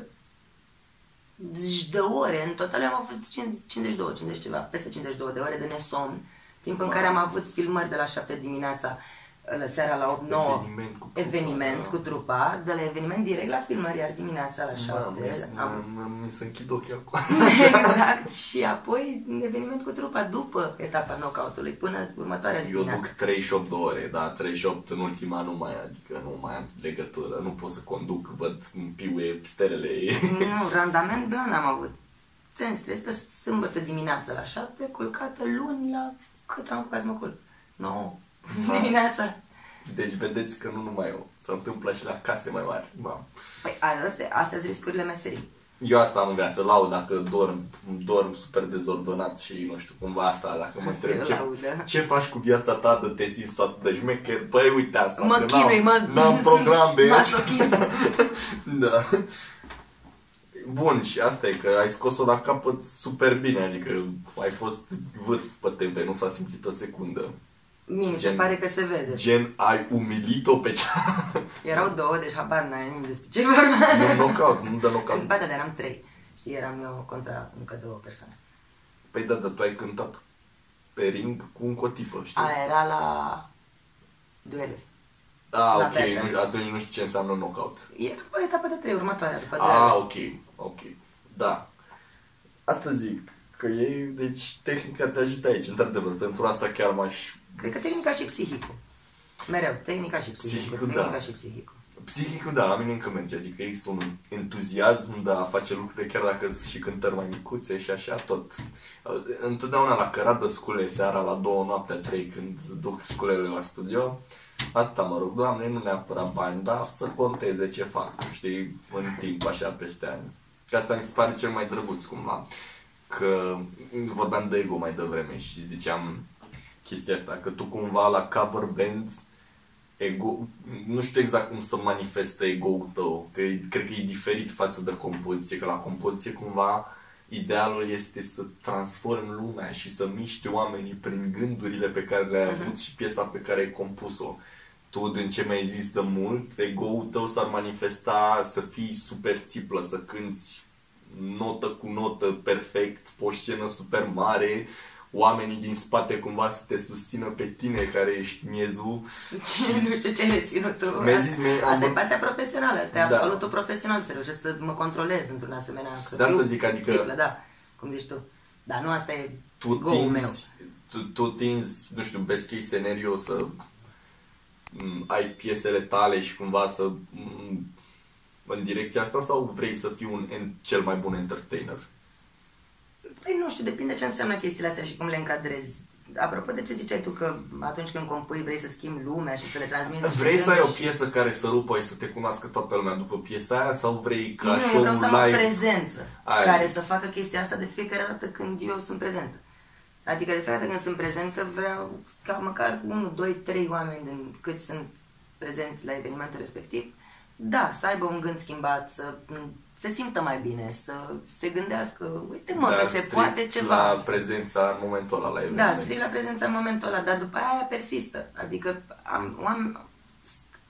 zeci de ore. În total am avut 52, 50 ceva, peste 52 de ore de nesomn, timp în care am avut filmări de la 7 dimineața la seara la 8-9 Eveniment cu trupa, eveniment da. cu trupa, de la eveniment direct la filmări, iar dimineața la 7 Mamă, am... am... mi se închid ochii acum. exact, și apoi un eveniment cu trupa după etapa knockout-ului, până următoarea zi Eu duc dimineața. 38 de ore, da, 38 în ultima nu mai, adică nu mai am legătură, nu pot să conduc, văd îmi piuie stelele. Nu, randament blan am avut. Sens, trebuie să sâmbătă dimineața la 7, culcată luni la cât am apucat să mă culc? 9 dimineața. Deci vedeți că nu numai eu, se întâmplă și la case mai mari. Mamă. Păi astea, astea sunt riscurile meserii. Eu asta am în viață, laud dacă dorm, dorm super dezordonat și nu știu, cumva asta, dacă mă Asta întreb e ce, laudă. ce faci cu viața ta de te simți toată de șmecher, băi uite asta, Mă că chinui, mă... n-am program de masochism. Da. Bun, și asta e că ai scos-o la capăt super bine, adică ai fost vârf pe TV, nu s-a simțit o secundă. Mie mi se Gen- pare că se vede. Gen, ai umilit-o pe cea... Erau două, deci habar n-ai nimic despre ce vorba. Nu knockout, nu de knockout. Ba da, dar eram trei. Știi, eram eu contra încă două persoane. Păi da, dar tu ai cântat pe ring cu încă o tipă, știi? A, era la dueluri. Ah, La ok, Bergam. nu, atunci nu știu ce înseamnă knockout. Era o etapă de trei, următoarea după Ah, dueluri. ok, ok, da. Asta zic, că ei, deci tehnica te ajută aici, într-adevăr, pentru asta chiar m-aș... Cred că tehnica și psihicul. Mereu, tehnica și psihicul, Psihicul, tehnica da. și psihicul. Psihicul, da, la mine încă merge, adică există un entuziasm de a face lucrurile, chiar dacă sunt și cântări mai micuțe și așa, tot. Întotdeauna la cărat de scule seara la două noaptea, trei, când duc sculele la studio, asta mă rog, doamne, nu neapărat bani, dar să conteze ce fac, știi, în timp, așa, peste ani. Că asta mi se pare cel mai drăguț, cumva. Că vorbeam de ego mai devreme și ziceam chestia asta, că tu cumva la cover bands ego, nu știu exact cum să manifestă ego-ul tău, că e- cred că e diferit față de compoziție, că la compoziție cumva idealul este să transformi lumea și să miști oamenii prin gândurile pe care le-ai avut și piesa pe care ai compus-o. Tu, din ce mi-ai zis de mult, ego-ul tău s-ar manifesta să fii super țiplă, să cânti notă cu notă perfect, pe o scenă super mare, oamenii din spate cumva să te susțină pe tine care ești miezul nu știu ce ai reținut tu. Mi-ai zis, mi-ai- Asta e am- partea profesională, asta e Da. absolutul profesional, să reușesc să mă controlez într-un asemenea... Să De asta fiu zic, adică- Țiplă, da, cum zici tu. Dar nu asta e tu ego-ul meu. tinzi, tu, tu tinzi, nu știu, best case scenario să m, ai piesele tale și cumva să m, în direcția asta sau vrei să fii un en- cel mai bun entertainer? Păi nu știu, depinde ce înseamnă chestiile astea și cum le încadrezi. Apropo de ce ziceai tu că atunci când compui vrei să schimbi lumea și să le transmiți niște Vrei să ai o gânduri și- piesă care să rupă și să te cunoască toată lumea după piesa aia sau vrei ca nu, eu show-ul vreau să am o live? prezență Aia care zic. să facă chestia asta de fiecare dată când eu sunt prezentă. Adică de fiecare dată când sunt prezentă vreau ca măcar 1, 2, 3 oameni din cât sunt prezenți la evenimentul respectiv, da, să aibă un gând schimbat, să se simtă mai bine, să se gândească, uite mă, Dar că se strict poate ceva. la prezența în momentul ăla la Da, eveniment. strict la prezența în momentul ăla, dar după aia persistă. Adică am, oameni,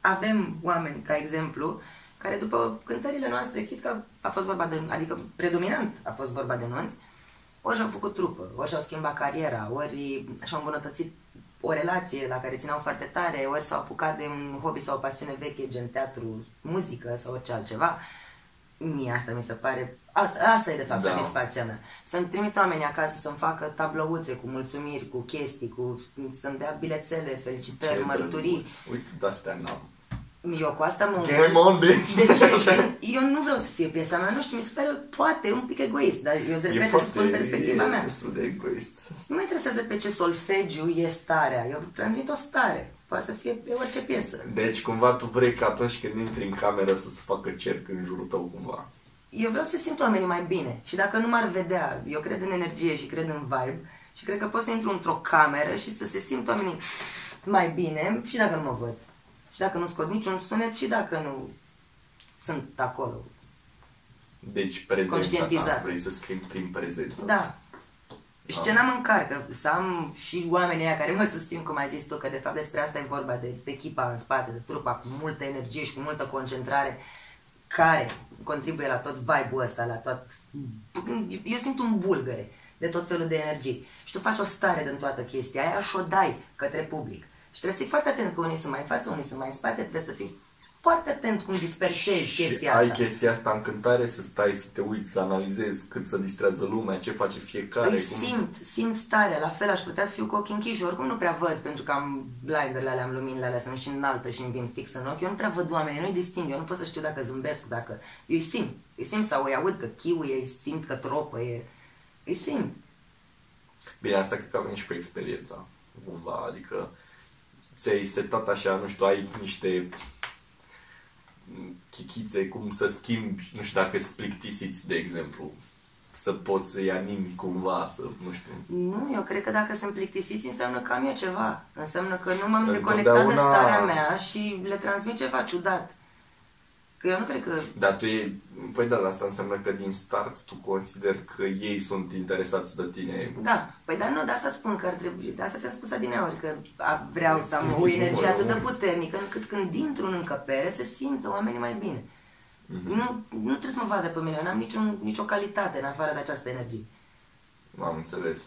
avem oameni, ca exemplu, care după cântările noastre, chit că a fost vorba de, adică predominant a fost vorba de nunți, ori și-au făcut trupă, ori și-au schimbat cariera, ori și-au îmbunătățit o relație la care țineau foarte tare, ori s-au apucat de un hobby sau o pasiune veche, gen teatru, muzică sau orice altceva. Mie asta mi se pare, asta, asta e de fapt Da. satisfacția mea. Să-mi trimit oamenii acasă să-mi facă tablouțe cu mulțumiri, cu chestii, cu, să-mi dea bilețele, felicitări, Ce mărturii. drăguț. Uite, de-astea n-am. Eu cu asta mă Game on, bitch! de ce? Eu nu vreau să fie piesa mea, nu știu, mi se pare poate un pic egoist, dar eu îți E repet, foarte, spun perspectiva e mea. destul de egoist. Nu mă interesează pe ce solfegiu e starea, eu transmit o stare, poate să fie pe orice piesă. Deci cumva tu vrei ca atunci când intri în cameră să se facă cerc în jurul tău cumva. Eu vreau să simt oamenii mai bine și dacă nu m-ar vedea, eu cred în energie și cred în vibe și cred că pot să intru într-o cameră și să se simt oamenii mai bine și dacă nu mă văd. Și dacă nu scot niciun sunet și dacă nu sunt acolo. Deci prezența Conștientizat. ta, vrei să schimbi prin prezență. Da. Scena mă încarcă, să am și oamenii ăia care mă susțin, cum ai zis tu, că de fapt despre asta e vorba, de echipa în spate, de trupa cu multă energie și cu multă concentrare, care contribuie la tot vibe-ul ăsta, la tot... Eu simt un bulgăre de tot felul de energii. Și tu faci o stare din toată chestia aia și o dai către public. Și trebuie să fii foarte atent că unii sunt mai în față, unii sunt mai în spate, trebuie să fii foarte atent cum dispersezi Și chestia ai asta. chestia asta în cântare să stai, să te uiți, să analizezi cât să distrează lumea, ce face fiecare. Îi simt, simt starea, la fel aș putea să fiu cu ochii închiși, oricum nu prea văd, pentru că am blinderele alea, am luminile alea, sunt și înaltă și îmi vin fix în ochi, eu nu prea văd oamenii, nu-i disting, eu nu pot să știu dacă zâmbesc, dacă... Eu îi simt, îi simt sau îi aud că chiuie, îi simt că tropă, e... îi simt. Bine, asta cred că a venit și cu experiența, cumva, adică ți-ai setat așa, nu știu, ai niște chichițe, cum să schimbi, nu știu dacă sunt plictisiți, de exemplu, să poți să-i animi cumva, să, nu știu, Nu, eu cred că dacă sunt plictisiți înseamnă că am eu ceva. Înseamnă că nu m-am deconectat de Întotdeauna- starea mea și le transmit ceva ciudat. Că eu nu cred că... Dar tu e, păi da, asta înseamnă că din start tu consideri că ei sunt interesați de tine. Da, păi dar nu, de asta îți spun că ar trebui, de asta ți-am spus adineori, că a, vreau să am o Nici nu energie mă atât de rog. puternică încât când intru în încăpere se simtă oamenii mai bine. Mhm. Nu, nu trebuie să mă vadă pe mine, eu n-am niciun, nicio calitate în afară de această energie. Am înțeles.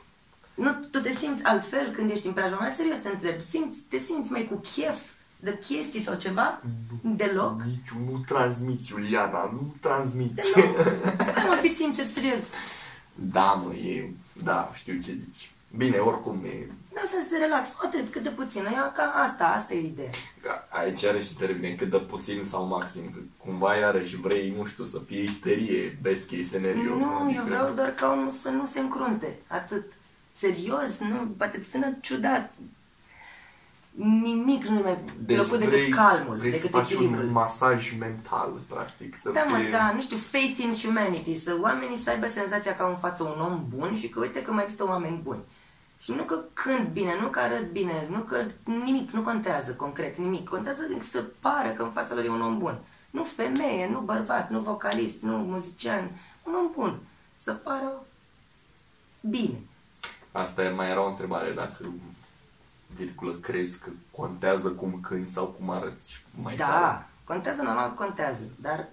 Nu, tu te simți altfel când ești în preajma mea, serios te întreb, simți, te simți mai cu chef de chestii sau ceva? Deloc? Nici nu transmiți, Iuliana, nu transmiți. Hai mă, fi sincer, serios. Da, mă, e... Da, știu ce zici. Bine, oricum, e... Lasă să se relax, atât, cât de puțin. Eu, ca asta, asta e ideea. Ca- Aici iarăși intervine cât de puțin sau maxim, că cumva iarăși vrei, nu știu, să fie isterie, best case scenario. Nu, adică- eu vreau doar ca omul să nu se încrunte. Atât. Serios, nu, poate să sună ciudat. Nimic nu e mai plăcut decât vrei, calmul, vrei să decât faci echilibrul. un masaj mental, practic, să Da, mă, fie... da, nu știu, faith in humanity, să oamenii să aibă senzația că au în față un om bun și că uite că mai există oameni buni. Și nu că cânt bine, nu că arăt bine, nu că nimic, nu contează concret, nimic. Contează să pară că în fața lor e un om bun. Nu femeie, nu bărbat, nu vocalist, nu muzician, un om bun. Să pară bine. Asta e- mai era o întrebare, dacă virgulă, crezi că contează cum cânti sau cum arăți mai tare? Da, contează, normal contează, dar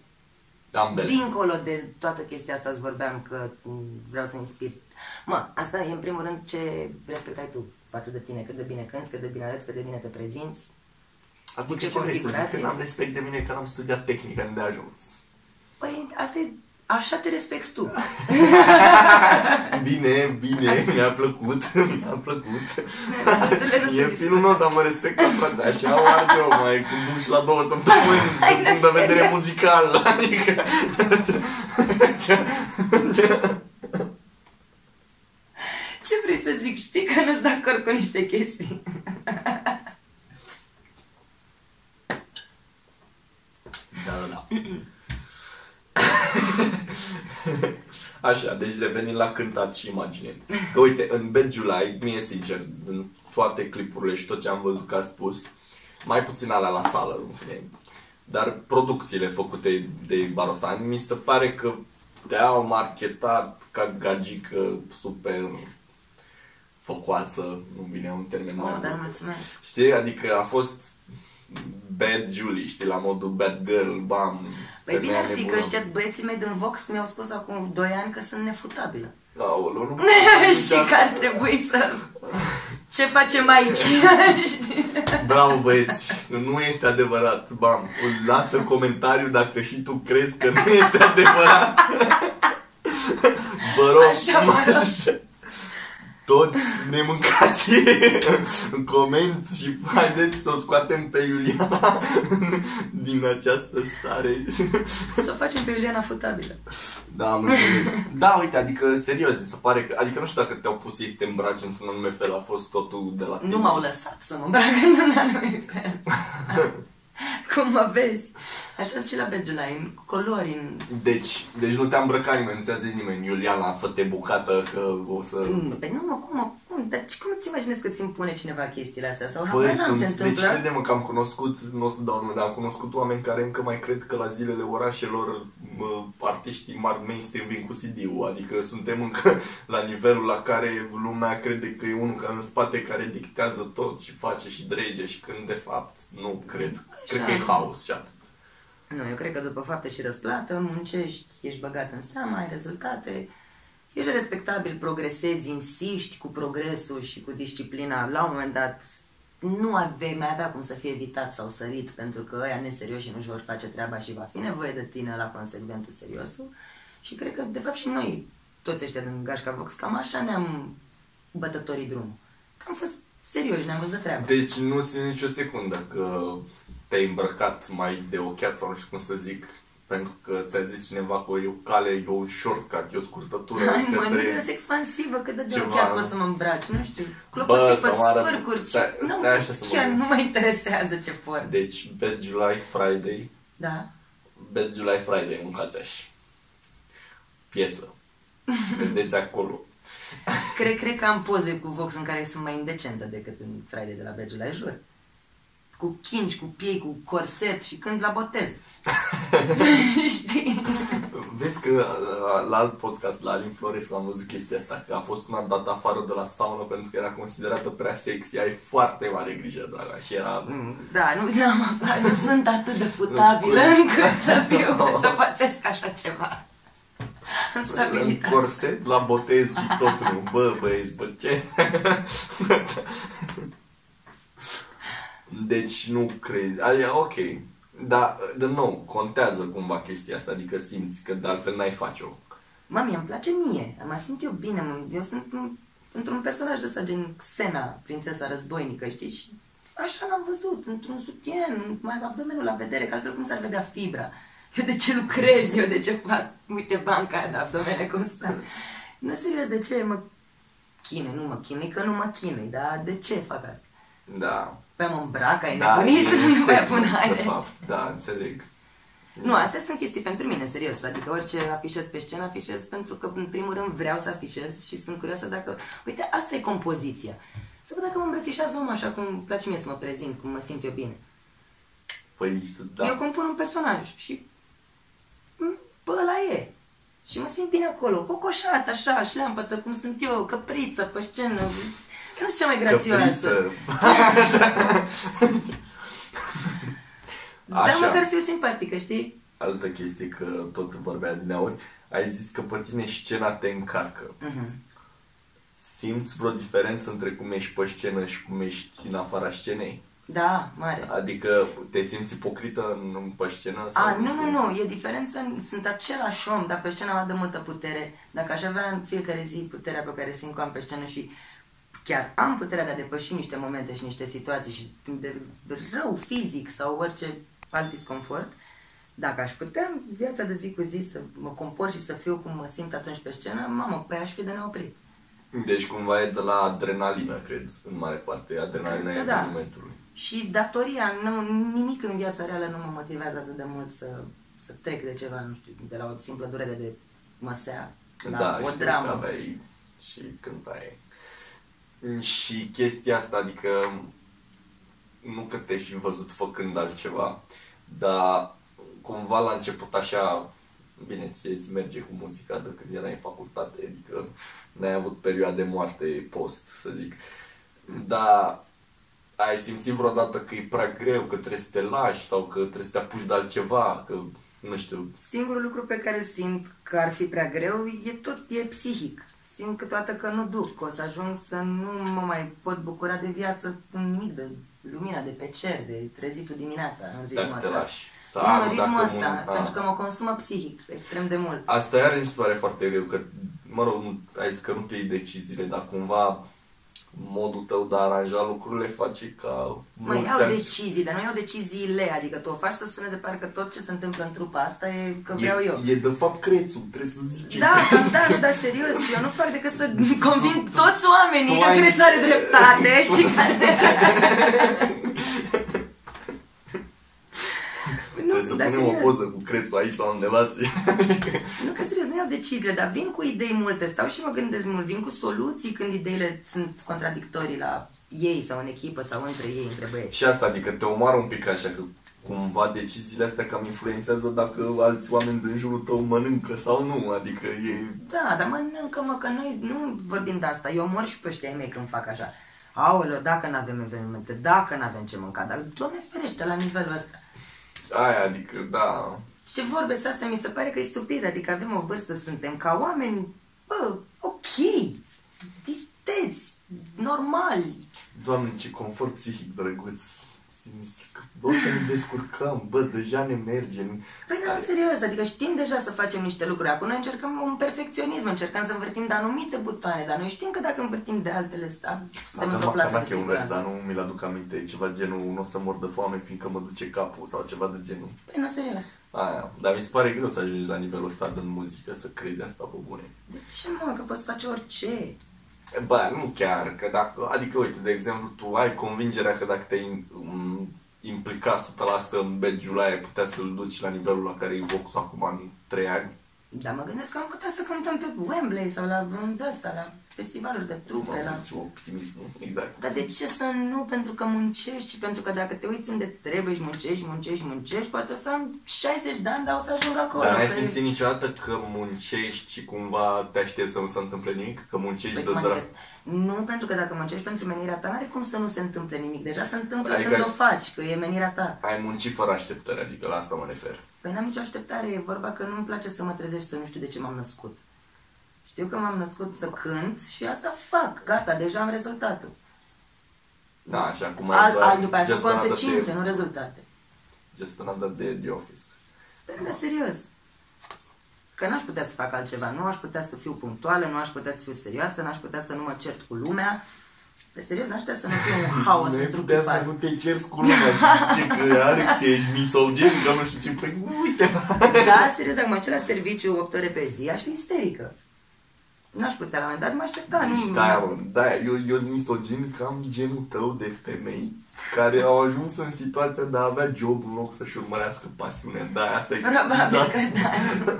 Ambele. Dincolo de toată chestia asta îți vorbeam că m, vreau să inspir. Mă, asta e în primul rând ce respect ai tu față de tine, cât de bine cânti, cât de bine arăți, cât de bine te prezinți. Adică ce ce vrei să zic? configurație? Că n-am respect de mine că n-am studiat tehnică de ajuns. Păi, asta e, așa te respecti tu. Bine, bine, mi-a plăcut, mi-a plăcut. Restele nu se E discută. filmul meu, dar mă respectă, frate, așa o arde eu mai cu duș la două săptămâni, Hai, din punct de serios? vedere muzical, adică... Ce vrei să zic? Știi că nu-ți de acord cu niște chestii. Da, da, da. Așa, deci revenim la cântat și imagine. Că uite, în Bad July, mie sincer, în toate clipurile și tot ce am văzut că a spus, mai puțin alea la sală, în fine, dar producțiile făcute de Barosani, mi se pare că te-au marketat ca gagică super focoasă, nu vine un termen mai Oh, dar bun. mulțumesc. Știi? Adică a fost Bad Julie, știi, la modul Bad Girl, bam. Păi bine femeia ar fi că nebună. ăștia băieții mei din Vox mi-au spus acum 2 ani că sunt nefutabilă. Aoleu, nu și că ar trebui să... Ce facem aici? Știi? Bravo băieți, nu este adevărat. Bam, lasă comentariu dacă și tu crezi că nu este adevărat. Vă rog, Așa, mă rog. Toți ne mâncați în comenți și haideți să o scoatem pe Iuliana din această stare. Să o facem pe Iuliana futabilă. Da, am înțeles. Da, uite, adică serios, mi se pare că, adică nu știu dacă te-au pus ei să te îmbraci într-un anume fel, a fost totul de la tine. Nu m-au lăsat să mă îmbrac într-un anumit fel. Cum mă vezi? Așa și la Begela, în culori, în... Deci, deci nu te-a îmbrăcat nimeni, nu ți-a zis nimeni, Iuliana, fă-te bucată că o să... Mm, Păi nu, mă, cum, mă, cum, dar ce- cum îți imaginezi că ți impune cineva chestiile astea? Sau Păi habar n-am, sunt, se deci întâmplă? crede-mă că am cunoscut, nu o să dau nume, dar am cunoscut oameni care încă mai cred că la zilele orașelor mă, artiștii mari mainstream vin cu CD-ul, adică suntem încă la nivelul la care lumea crede că e unul ca în spate care dictează tot și face și drege și când de fapt nu cred, cred că e haos și atât. Nu, eu cred că după fapte și răsplată, muncești, ești băgat în seama, ai rezultate, ești respectabil, progresezi, insiști cu progresul și cu disciplina. La un moment dat nu avei mai avea cum să fie evitat sau sărit pentru că ăia neserioși nu-și vor face treaba și va fi nevoie de tine la consecventul seriosul. Și cred că, de fapt, și noi, toți ăștia din Gașca Vox, cam așa ne-am bătătorit drumul. Că am fost serioși, ne-am văzut de treabă. Deci nu simt nicio secundă că te-ai îmbrăcat mai de ochiat sau nu știu cum să zic, pentru că ți-a zis cineva că e o cale, e un shortcut, e o scurtătură Hai mă, nu către... e expansivă, cât de Ceva, chiar nu? pot să mă îmbraci, nu știu. Bă, Clopoții pe să mă arăt- sfârcuri, stai- ce... nu, stai așa să mă chiar gândesc. nu mă interesează ce port. Deci, Bad July Friday, Da? Bad July Friday, mâncați așa. Piesă. Vedeți acolo. Cred, cred că am poze cu Vox în care sunt mai indecentă decât în Friday de la Bege la jur. Cu chinci, cu piei, cu corset și când la botez. Știi? Vezi că uh, la alt podcast, la Alin Florescu, am văzut chestia asta, că a fost una dată afară de la saună pentru că era considerată prea sexy. Ai foarte mare grijă, draga, și era... Mm, Da, nu, n-am aflat, nu sunt atât de futabilă încât să fiu, să pățesc așa ceva. În În stabilitate. corset, la botez și tot nu. Bă, băieți, bă, ce? deci nu cred. Aia, ok. Dar, de nou, contează cumva chestia asta, adică simți că de altfel n-ai face-o. Mă, mie îmi place mie, mă simt eu bine, mă, eu sunt, într-un personaj de ăsta, gen Xena, prințesa războinică, știi? Și așa l-am văzut, într-un sutien, mai abdomenul la vedere, că altfel cum s-ar vedea fibra. Eu de ce lucrez, eu de ce fac, uite banca aia de abdomene cum stă. Nu, serios, de ce mă chinui, nu mă chinui, că nu mă chinui, dar de ce fac asta? Da. Păi mă îmbrac, ai Da, nebunit, e nu mai estetic, pun de haine. fapt, da, înțeleg. Nu, astea sunt chestii pentru mine, serios. Adică orice afișez pe scenă, afișez pentru că, în primul rând, vreau să afișez și sunt curioasă dacă... Uite, asta e compoziția. Să văd dacă mă îmbrățișează omul așa cum îmi place mie să mă prezint, cum mă simt eu bine. Păi, să- Da. Eu da. compun un personaj și... m, Bă, ăla e. Și mă simt bine acolo, cocoșat, așa, șleampătă, cum sunt eu, căpriță pe scenă. Nu știu ce mai grațioasă. Căpriță. Dar Așa. măcar să fiu simpatică, știi? Altă chestie că tot vorbea din aur, ai zis că pe tine scena te încarcă. Mhm. Simți vreo diferență între cum ești pe scenă și cum ești în afara scenei? Da, mare. Adică te simți ipocrită în, pe scenă? Sau A, nu, nu, nu, e diferență, sunt același om, dar pe scenă am de multă putere. Dacă aș avea în fiecare zi puterea pe care simt că am pe scenă și chiar am puterea de a depăși niște momente și niște situații și de rău fizic sau orice alt disconfort, dacă aș putea în viața de zi cu zi să mă compor și să fiu cum mă simt atunci pe scenă, mamă, păi aș fi de neoprit. Deci cumva e de la adrenalină, cred, în mare parte. Adrenalina Cred e că da. evenimentului. Și datoria, nu, nimic în viața reală nu mă motivează atât de mult să, să trec de ceva, nu știu, de la o simplă durere de măsea la da, o știu dramă. că aveai și cântai. Și chestia asta, adică nu că te-ai fi văzut făcând altceva, dar cumva la început așa, bine, ție îți merge cu muzica de când erai în facultate, adică n-ai avut perioade moarte post, să zic. Dar ai simțit vreodată că e prea greu, că trebuie să te lași sau că trebuie să te apuci de altceva, că nu știu, Singurul lucru pe care îl simt că ar fi prea greu e tot, e psihic. Simt câteodată că nu duc, că o să ajung să nu mă mai pot bucura de viață cu nimic, de lumina de pe cer, de trezitul dimineața în ritmul dacă te ăsta. lași. Nu, Sau, în ritmul dacă ăsta, mun- a. pentru că mă consumă psihic extrem de mult. Asta iar mi se pare foarte greu, că, mă rog, nu- ai zis că nu te iei deciziile, dar cumva modul tău de a aranja lucrurile face ca... Mă mulți iau ani- decizii, dar nu iau deciziile, adică tu o faci să sune de parcă tot ce se întâmplă în trupa asta e că vreau e, eu. E de fapt crețul, trebuie să zici. Da, cam da, nu, dar serios, și eu nu fac decât să convin toți oamenii tu că ai- Crețu are dreptate și care... Trebuie să dar punem o serios. poză cu crețul aici sau undeva să... Nu că serios, nu iau deciziile, dar vin cu idei multe, stau și mă gândesc mult, vin cu soluții când ideile sunt contradictorii la ei sau în echipă sau între ei, între băieți. Și asta, adică te omoară un pic așa, că cumva deciziile astea cam influențează dacă alți oameni din jurul tău mănâncă sau nu, adică e... Da, dar mănâncă, mă, că noi nu vorbim de asta. Eu mor și pe ăștia ai mei când fac așa. Aoleo, dacă nu avem evenimente, dacă nu avem ce mânca, dar Doamne ferește la nivelul ăsta. Aia, adică, da... Ce vorbe sunt astea, mi se pare că e stupid, adică avem o vârstă, suntem ca oameni, bă, ok, disteți, normali. Doamne, ce confort psihic drăguț. Bă, să ne descurcăm, bă, deja ne merge. Păi da, serios, adică știm deja să facem niște lucruri. Acum noi încercăm un perfecționism, încercăm să învârtim de anumite butoane, dar noi știm că dacă învârtim de altele, sta- suntem într-o plasă de e un vers, siguranță. dar nu mi-l aduc aminte, e ceva genul, nu o să mor de foame fiindcă mă duce capul sau ceva de genul. Păi nu, serios. Aia, dar mi se pare greu să ajungi la nivelul ăsta de muzică, să crezi asta pe bune. De ce, mă, că poți face orice? Bă, nu chiar, că dacă, adică uite, de exemplu, tu ai convingerea că dacă te-ai um, implica 100% în badge-ul ăla, ai putea să-l duci la nivelul la care e Vox acum în 3 ani. Dar mă gândesc că am putea să cântăm pe Wembley sau la vreun de ăsta, la festivaluri de trupe, la... Deci, optimismul, exact. Dar de ce să nu? Pentru că muncești și pentru că dacă te uiți unde trebuie și muncești, muncești, muncești, poate o să am 60 de ani, dar o să ajung acolo. Dar n-ai că- simțit niciodată că muncești și cumva te aștepți să nu se întâmple nimic? Că muncești Păi, de cum drag. adică, nu, pentru că dacă muncești pentru menirea ta, n-are cum să nu se întâmple nimic. Deja se întâmplă Adică- când o faci, că e menirea ta. Ai muncit fără așteptări, adică la asta mă refer. Păi n-am nicio așteptare, e vorba că nu-mi place să mă trezești să nu știu de ce m-am născut. Știu că m-am născut să cânt și asta fac, gata, deja am rezultatul. Da, și acum ai Al, doar al, după aia sunt just another consecințe, day- nu rezultate. Just another day at the office. Păi, dar serios. că n-aș putea să fac altceva. Nu aș putea să fiu punctuală, nu aș putea să fiu serioasă, n-aș putea să nu mă cert cu lumea. Pe serios, n-aș putea să nu fiu un haos Nu ai într-un putea să nu te ceri cu lumea și zice că Alex ești misogin, că nu știu ce, păi uite Da, serios, acum ce la serviciu 8 ore pe zi, aș fi isterică. N-aș putea la un moment dat, mă aștepta, Deci nu... da, mă, da, eu, eu sunt misogin că am genul tău de femei care au ajuns în situația de a avea job în loc să-și urmărească pasiunea. Da, asta e Probabil că situația.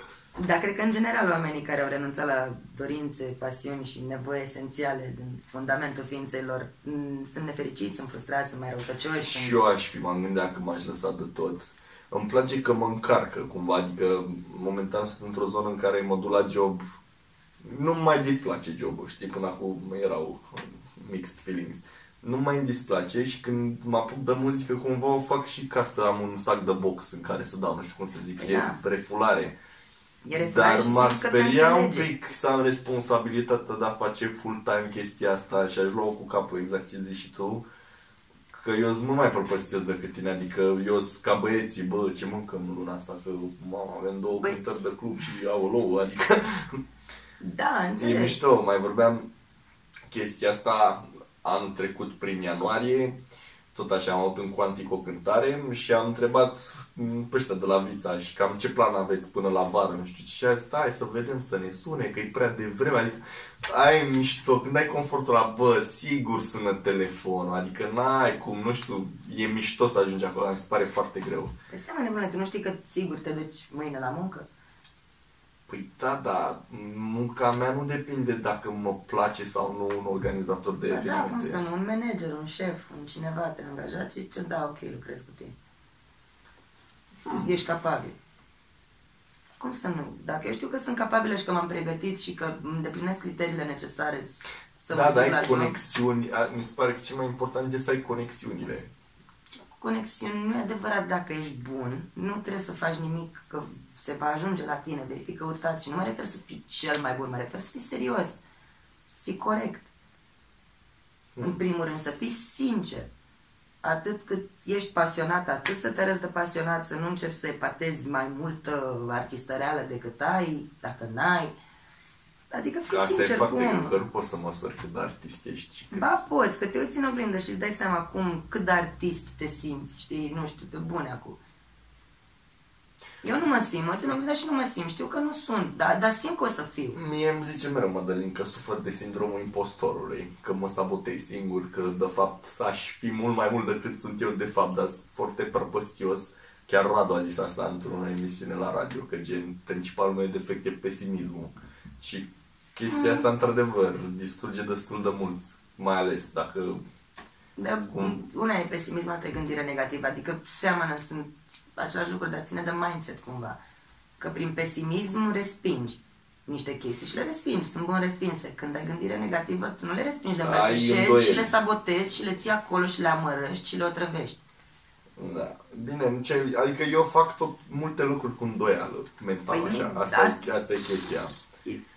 da. Dar cred că în general oamenii care au renunțat la dorințe, pasiuni și nevoi esențiale din fundamentul ființelor m, sunt nefericiți, sunt frustrați, sunt mai răutăcioși. Și sunt... eu aș fi, m-am gândit dacă m-aș lăsa de tot. Îmi place că mă încarcă cumva, adică momentan sunt într-o zonă în care mă duc la job, nu mai displace jobul, știi, până acum erau mixed feelings. Nu mai îmi displace și când mă apuc de muzică cumva o fac și ca să am un sac de box în care să dau, nu știu cum să zic, Păi e da. refulare. E refulare Dar și m-ar simți că te speria un înțelege. pic să am responsabilitatea de a face full-time chestia asta și aș lua cu capul exact ce zici și tu. Că eu sunt mult mai propăstios decât tine, adică eu sunt ca băieții, bă, ce mâncăm în luna asta, că mama, avem două Băieți. cântări de club și aolou, adică Da, e înțeleg. mișto. Mai vorbeam chestia asta anul trecut prin ianuarie, tot așa am avut în Quantic o cântare și am întrebat m, pe ăștia de la Vița și cam ce plan aveți până la vară, nu știu ce, și a zis, stai să vedem, să ne sune, că e prea devreme, adică ai mișto, când ai confortul la, bă, sigur sună telefonul, adică n-ai cum, nu știu, e mișto să ajungi acolo, mi se pare foarte greu. Păi stai mă nebune, tu nu știi că sigur te duci mâine la muncă? Păi da, da, munca mea nu depinde dacă mă place sau nu un organizator de Ba da, cum evenimente. să nu, un manager, un șef, un cineva te angajat și ce da, ok, lucrez cu tine. Hmm. Ești capabil. Cum să nu? Dacă eu știu că sunt capabilă și că m-am pregătit și că îndeplinesc criteriile necesare să da, mă dar duc la ai job, conexiuni, a- mi se pare că cel mai important este să ai conexiunile. conexiuni nu e adevărat dacă ești bun, nu trebuie să faci nimic că se va ajunge la tine, vei fi căutat și nu mă refer să fii cel mai bun, mă refer să fii serios, să fii corect. În primul rând, să fii sincer. Atât cât ești pasionat, atât să te arăți de pasionat, să nu încerci să epatezi mai multă artistăreală decât ai, dacă n-ai. Adică fii Că asta e sincer, foarte cum? greu, că nu poți să măsori cât de artist ești. Ba poți, că te uiți în oglindă și îți dai seama cum, cât de artist te simți, știi, nu știu, pe bune acum. Eu nu mă simt, mă uit în oglindă și nu mă simt, știu că nu sunt, dar, dar simt că o să fiu. Mie îmi zice mereu Mădălin că sufer de sindromul impostorului, că mă sabotez singur, că de fapt aș fi mult mai mult decât sunt eu de fapt, dar sunt foarte prăpăstios. Chiar Radu a zis asta într-o emisiune la radio, că gen, principalul meu defect e pesimismul. Și chestia asta, într-adevăr, distruge destul de mult, mai ales dacă Dar Cum? una e pesimism, alta e gândire negativă, adică seamănă, sunt același lucru, dar ține de mindset cumva. Că prin pesimism respingi niște chestii și le respingi, sunt bun respinse. Când ai gândire negativă, tu nu le respingi, le Ai îmbrățișezi îndoieli. și le sabotezi și le ții acolo și le amărăști și le otrăvești. Da. Bine, în ce, adică eu fac tot multe lucruri cu îndoială mental, Păi așa. nu, Asta, asta- e, asta e chestia.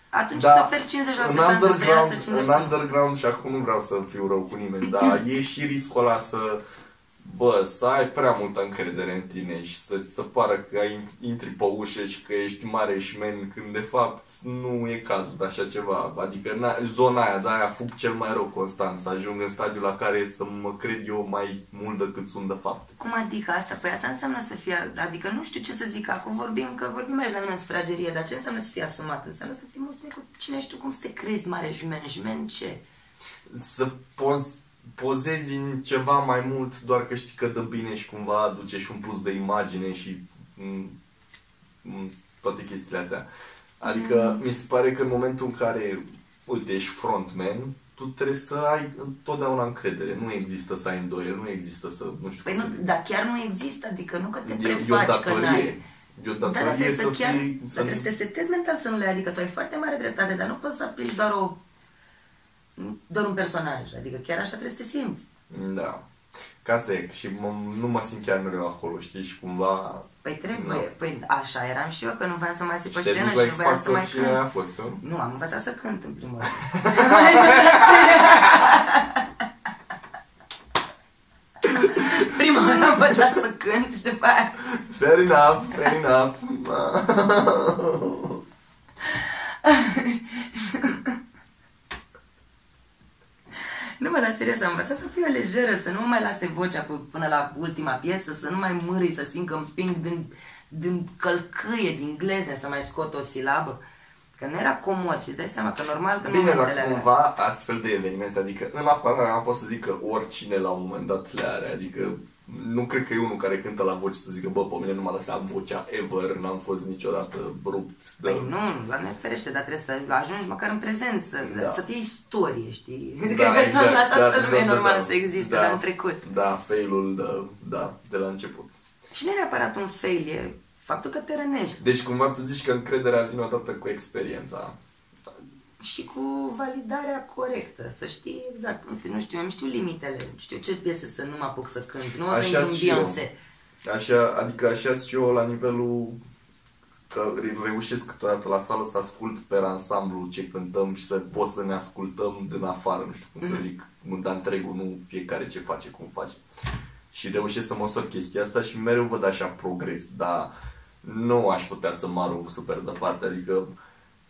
Atunci Da, îți oferi 50% în șansă să underground, iasă, în 50%. underground și acum nu vreau să fiu rău cu nimeni, dar e și riscul ăla să bă, să ai prea multă încredere în tine și să-ți se pară că ai, intri pe ușă și că ești mare și men, când de fapt nu e cazul de așa ceva. Adică na, zona aia, de aia fug cel mai rău constant, să ajung în stadiul la care să mă cred eu mai mult decât sunt de fapt. Cum adică asta? Păi asta înseamnă să fie, adică nu știu ce să zic acum, vorbim că vorbim aici la mine în sufragerie, dar ce înseamnă să fii asumat? Înseamnă să fii mulțumit cu cine ești tu, cum să te crezi mare jmen, jmen ce? să poz, pozezi în ceva mai mult doar că știi că dă bine și cumva aduce și un plus de imagine și m, m, toate chestiile astea. Adică mi se pare că în momentul în care, uite, ești frontman, tu trebuie să ai întotdeauna încredere. Nu există să ai îndoieli, nu există să, nu știu Păi cum nu, să zic. dar chiar nu există, adică nu că te E, e o prefaci că n-ai. datorie. E o Da, dar datorie trebuie să să chiar, fii... dar Să trebuie să te setezi mental să nu le ai, adică tu ai foarte mare dreptate, dar nu poți să aplici doar o doar un personaj, adică chiar așa trebuie să te simți. Da. Ca asta e. Și mă, nu mă simt chiar mereu acolo, știi? Și cumva... Păi trebuie, Nu. păi așa eram și eu, că nu voiam să mai zic pe Și te-ai scenă dus și la nu X voiam să Factor mai și cânt. aia a fost, nu? Nu, am învățat să cânt în primul rând. Prima oară am învățat să cânt și după aia... Fair enough, fair enough. Nu mă, dar serios, am învățat să fiu lejeră, să nu mă mai lase vocea p- până la ultima piesă, să nu mai mârâi, să simt că împing din, din călcâie, din glezne, să mai scot o silabă. Că nu era comod și îți dai seama că normal că în Bine, dar momentele alea- cumva astfel de evenimente, adică în apărare am pot să zic că oricine la un moment dat le are, adică nu cred că e unul care cântă la voce să zică, bă, pe mine nu m-a lăsat vocea ever, n-am fost niciodată rupt. De... Păi nu, doamne ferește, dar trebuie să ajungi măcar în prezent, să, Da. să fie istorie, știi? Da, Cred că exact, la toată da, lumea e da, normal da, să existe, da, dar în trecut. Da, failul, da, da, de la început. Și nu e neapărat un fail, e faptul că te rănești. Deci cumva tu zici că încrederea vine odată cu experiența. Și cu validarea corectă, să știi exact, uite, nu știu, îmi știu limitele, știu ce piese să nu mă apuc să cânt, nu o să Așa intru în și eu. Beyoncé. Așa, adică așa și eu la nivelul că re- reușesc câteodată la sală să ascult pe ansamblu ce cântăm și să pot să ne ascultăm din afară, nu știu cum să zic, dar întregul, nu fiecare ce face, cum face. Și reușesc să măsor chestia asta și mereu văd așa progres, dar nu aș putea să mă arunc super departe, adică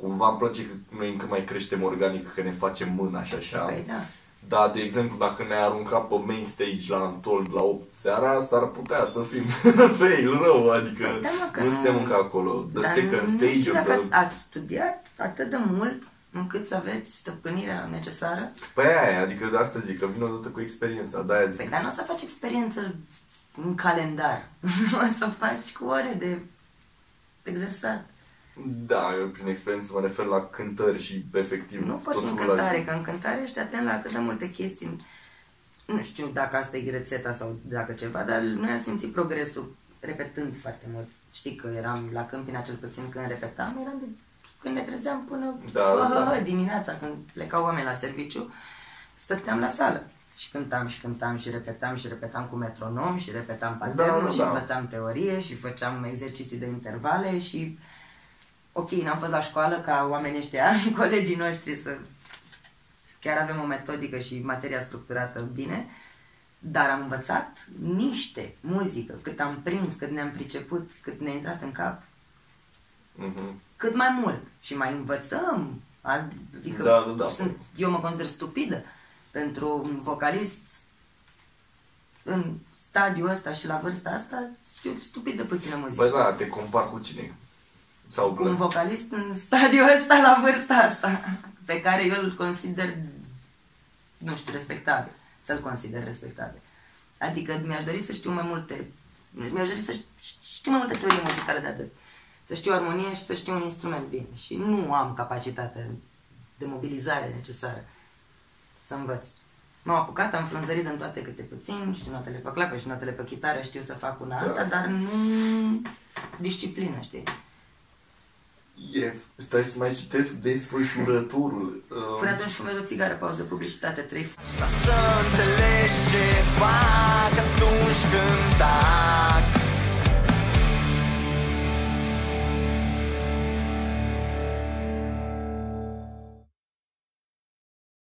cumva îmi place că noi încă mai creștem organic, că ne facem mâna și așa. Păi da. Da, de exemplu, dacă ne arunca pe main stage la Antol la 8 seara, s-ar putea să fim fail rău, adică Păi da, mă, că nu nu- suntem încă acolo. The Dar second nu stage știu of dacă the... ați studiat atât de mult încât să aveți stăpânirea necesară. Păi aia, adică de asta zic, că vine odată cu experiența, de-aia zic. Păi, dar nu o să faci experiență în calendar. o să faci cu ore de exersat. Da, eu prin experiență mă refer la cântări și efectiv Nu poți tot în la- cântare, că în cântare ești atent la atât de multe chestii. Nu știu dacă asta e rețeta sau dacă ceva, dar noi am simțit progresul repetând foarte mult. Știi că eram la Câmpina cel puțin când repetam, eram de, când ne trezeam până Da, da, da. dimineața, când plecau oameni la serviciu, stăteam la sală. Și cântam și cântam și repetam și repetam cu metronom și repetam paternul Da, și da. învățam teorie și făceam exerciții de intervale și ok, n-am fost la școală ca oamenii ăștia, colegii noștri să chiar avem o metodică și materia structurată bine, dar am învățat niște muzică, cât am prins, cât ne-am priceput, cât ne-a intrat în cap, Mhm. cât mai mult și mai învățăm. Adică Da, da, da. Sunt, eu mă consider stupidă pentru un vocalist în stadiul ăsta și la vârsta asta, știu stupid de puțină muzică. Păi da, te compar cu cine? Sau cu un vocalist în stadiul ăsta la vârsta asta, pe care eu îl consider, nu știu, respectabil, să-l consider respectabil. Adică mi-aș dori să știu mai multe, mi-aș dori să știu mai multe teorie muzicale de atât. Să știu armonie și să știu un instrument bine. Și nu am capacitatea de mobilizare necesară să învăț. M-am apucat, am frunzărit în toate câte puțin, știu notele pe clape și notele pe chitară, știu să fac una alta, dar nu disciplină, știi? E, stai să mai citesc despre șurătorul. Până uh, atunci fumez o țigară, pauză de publicitate, trei. Să înțelegi ce fac atunci când tac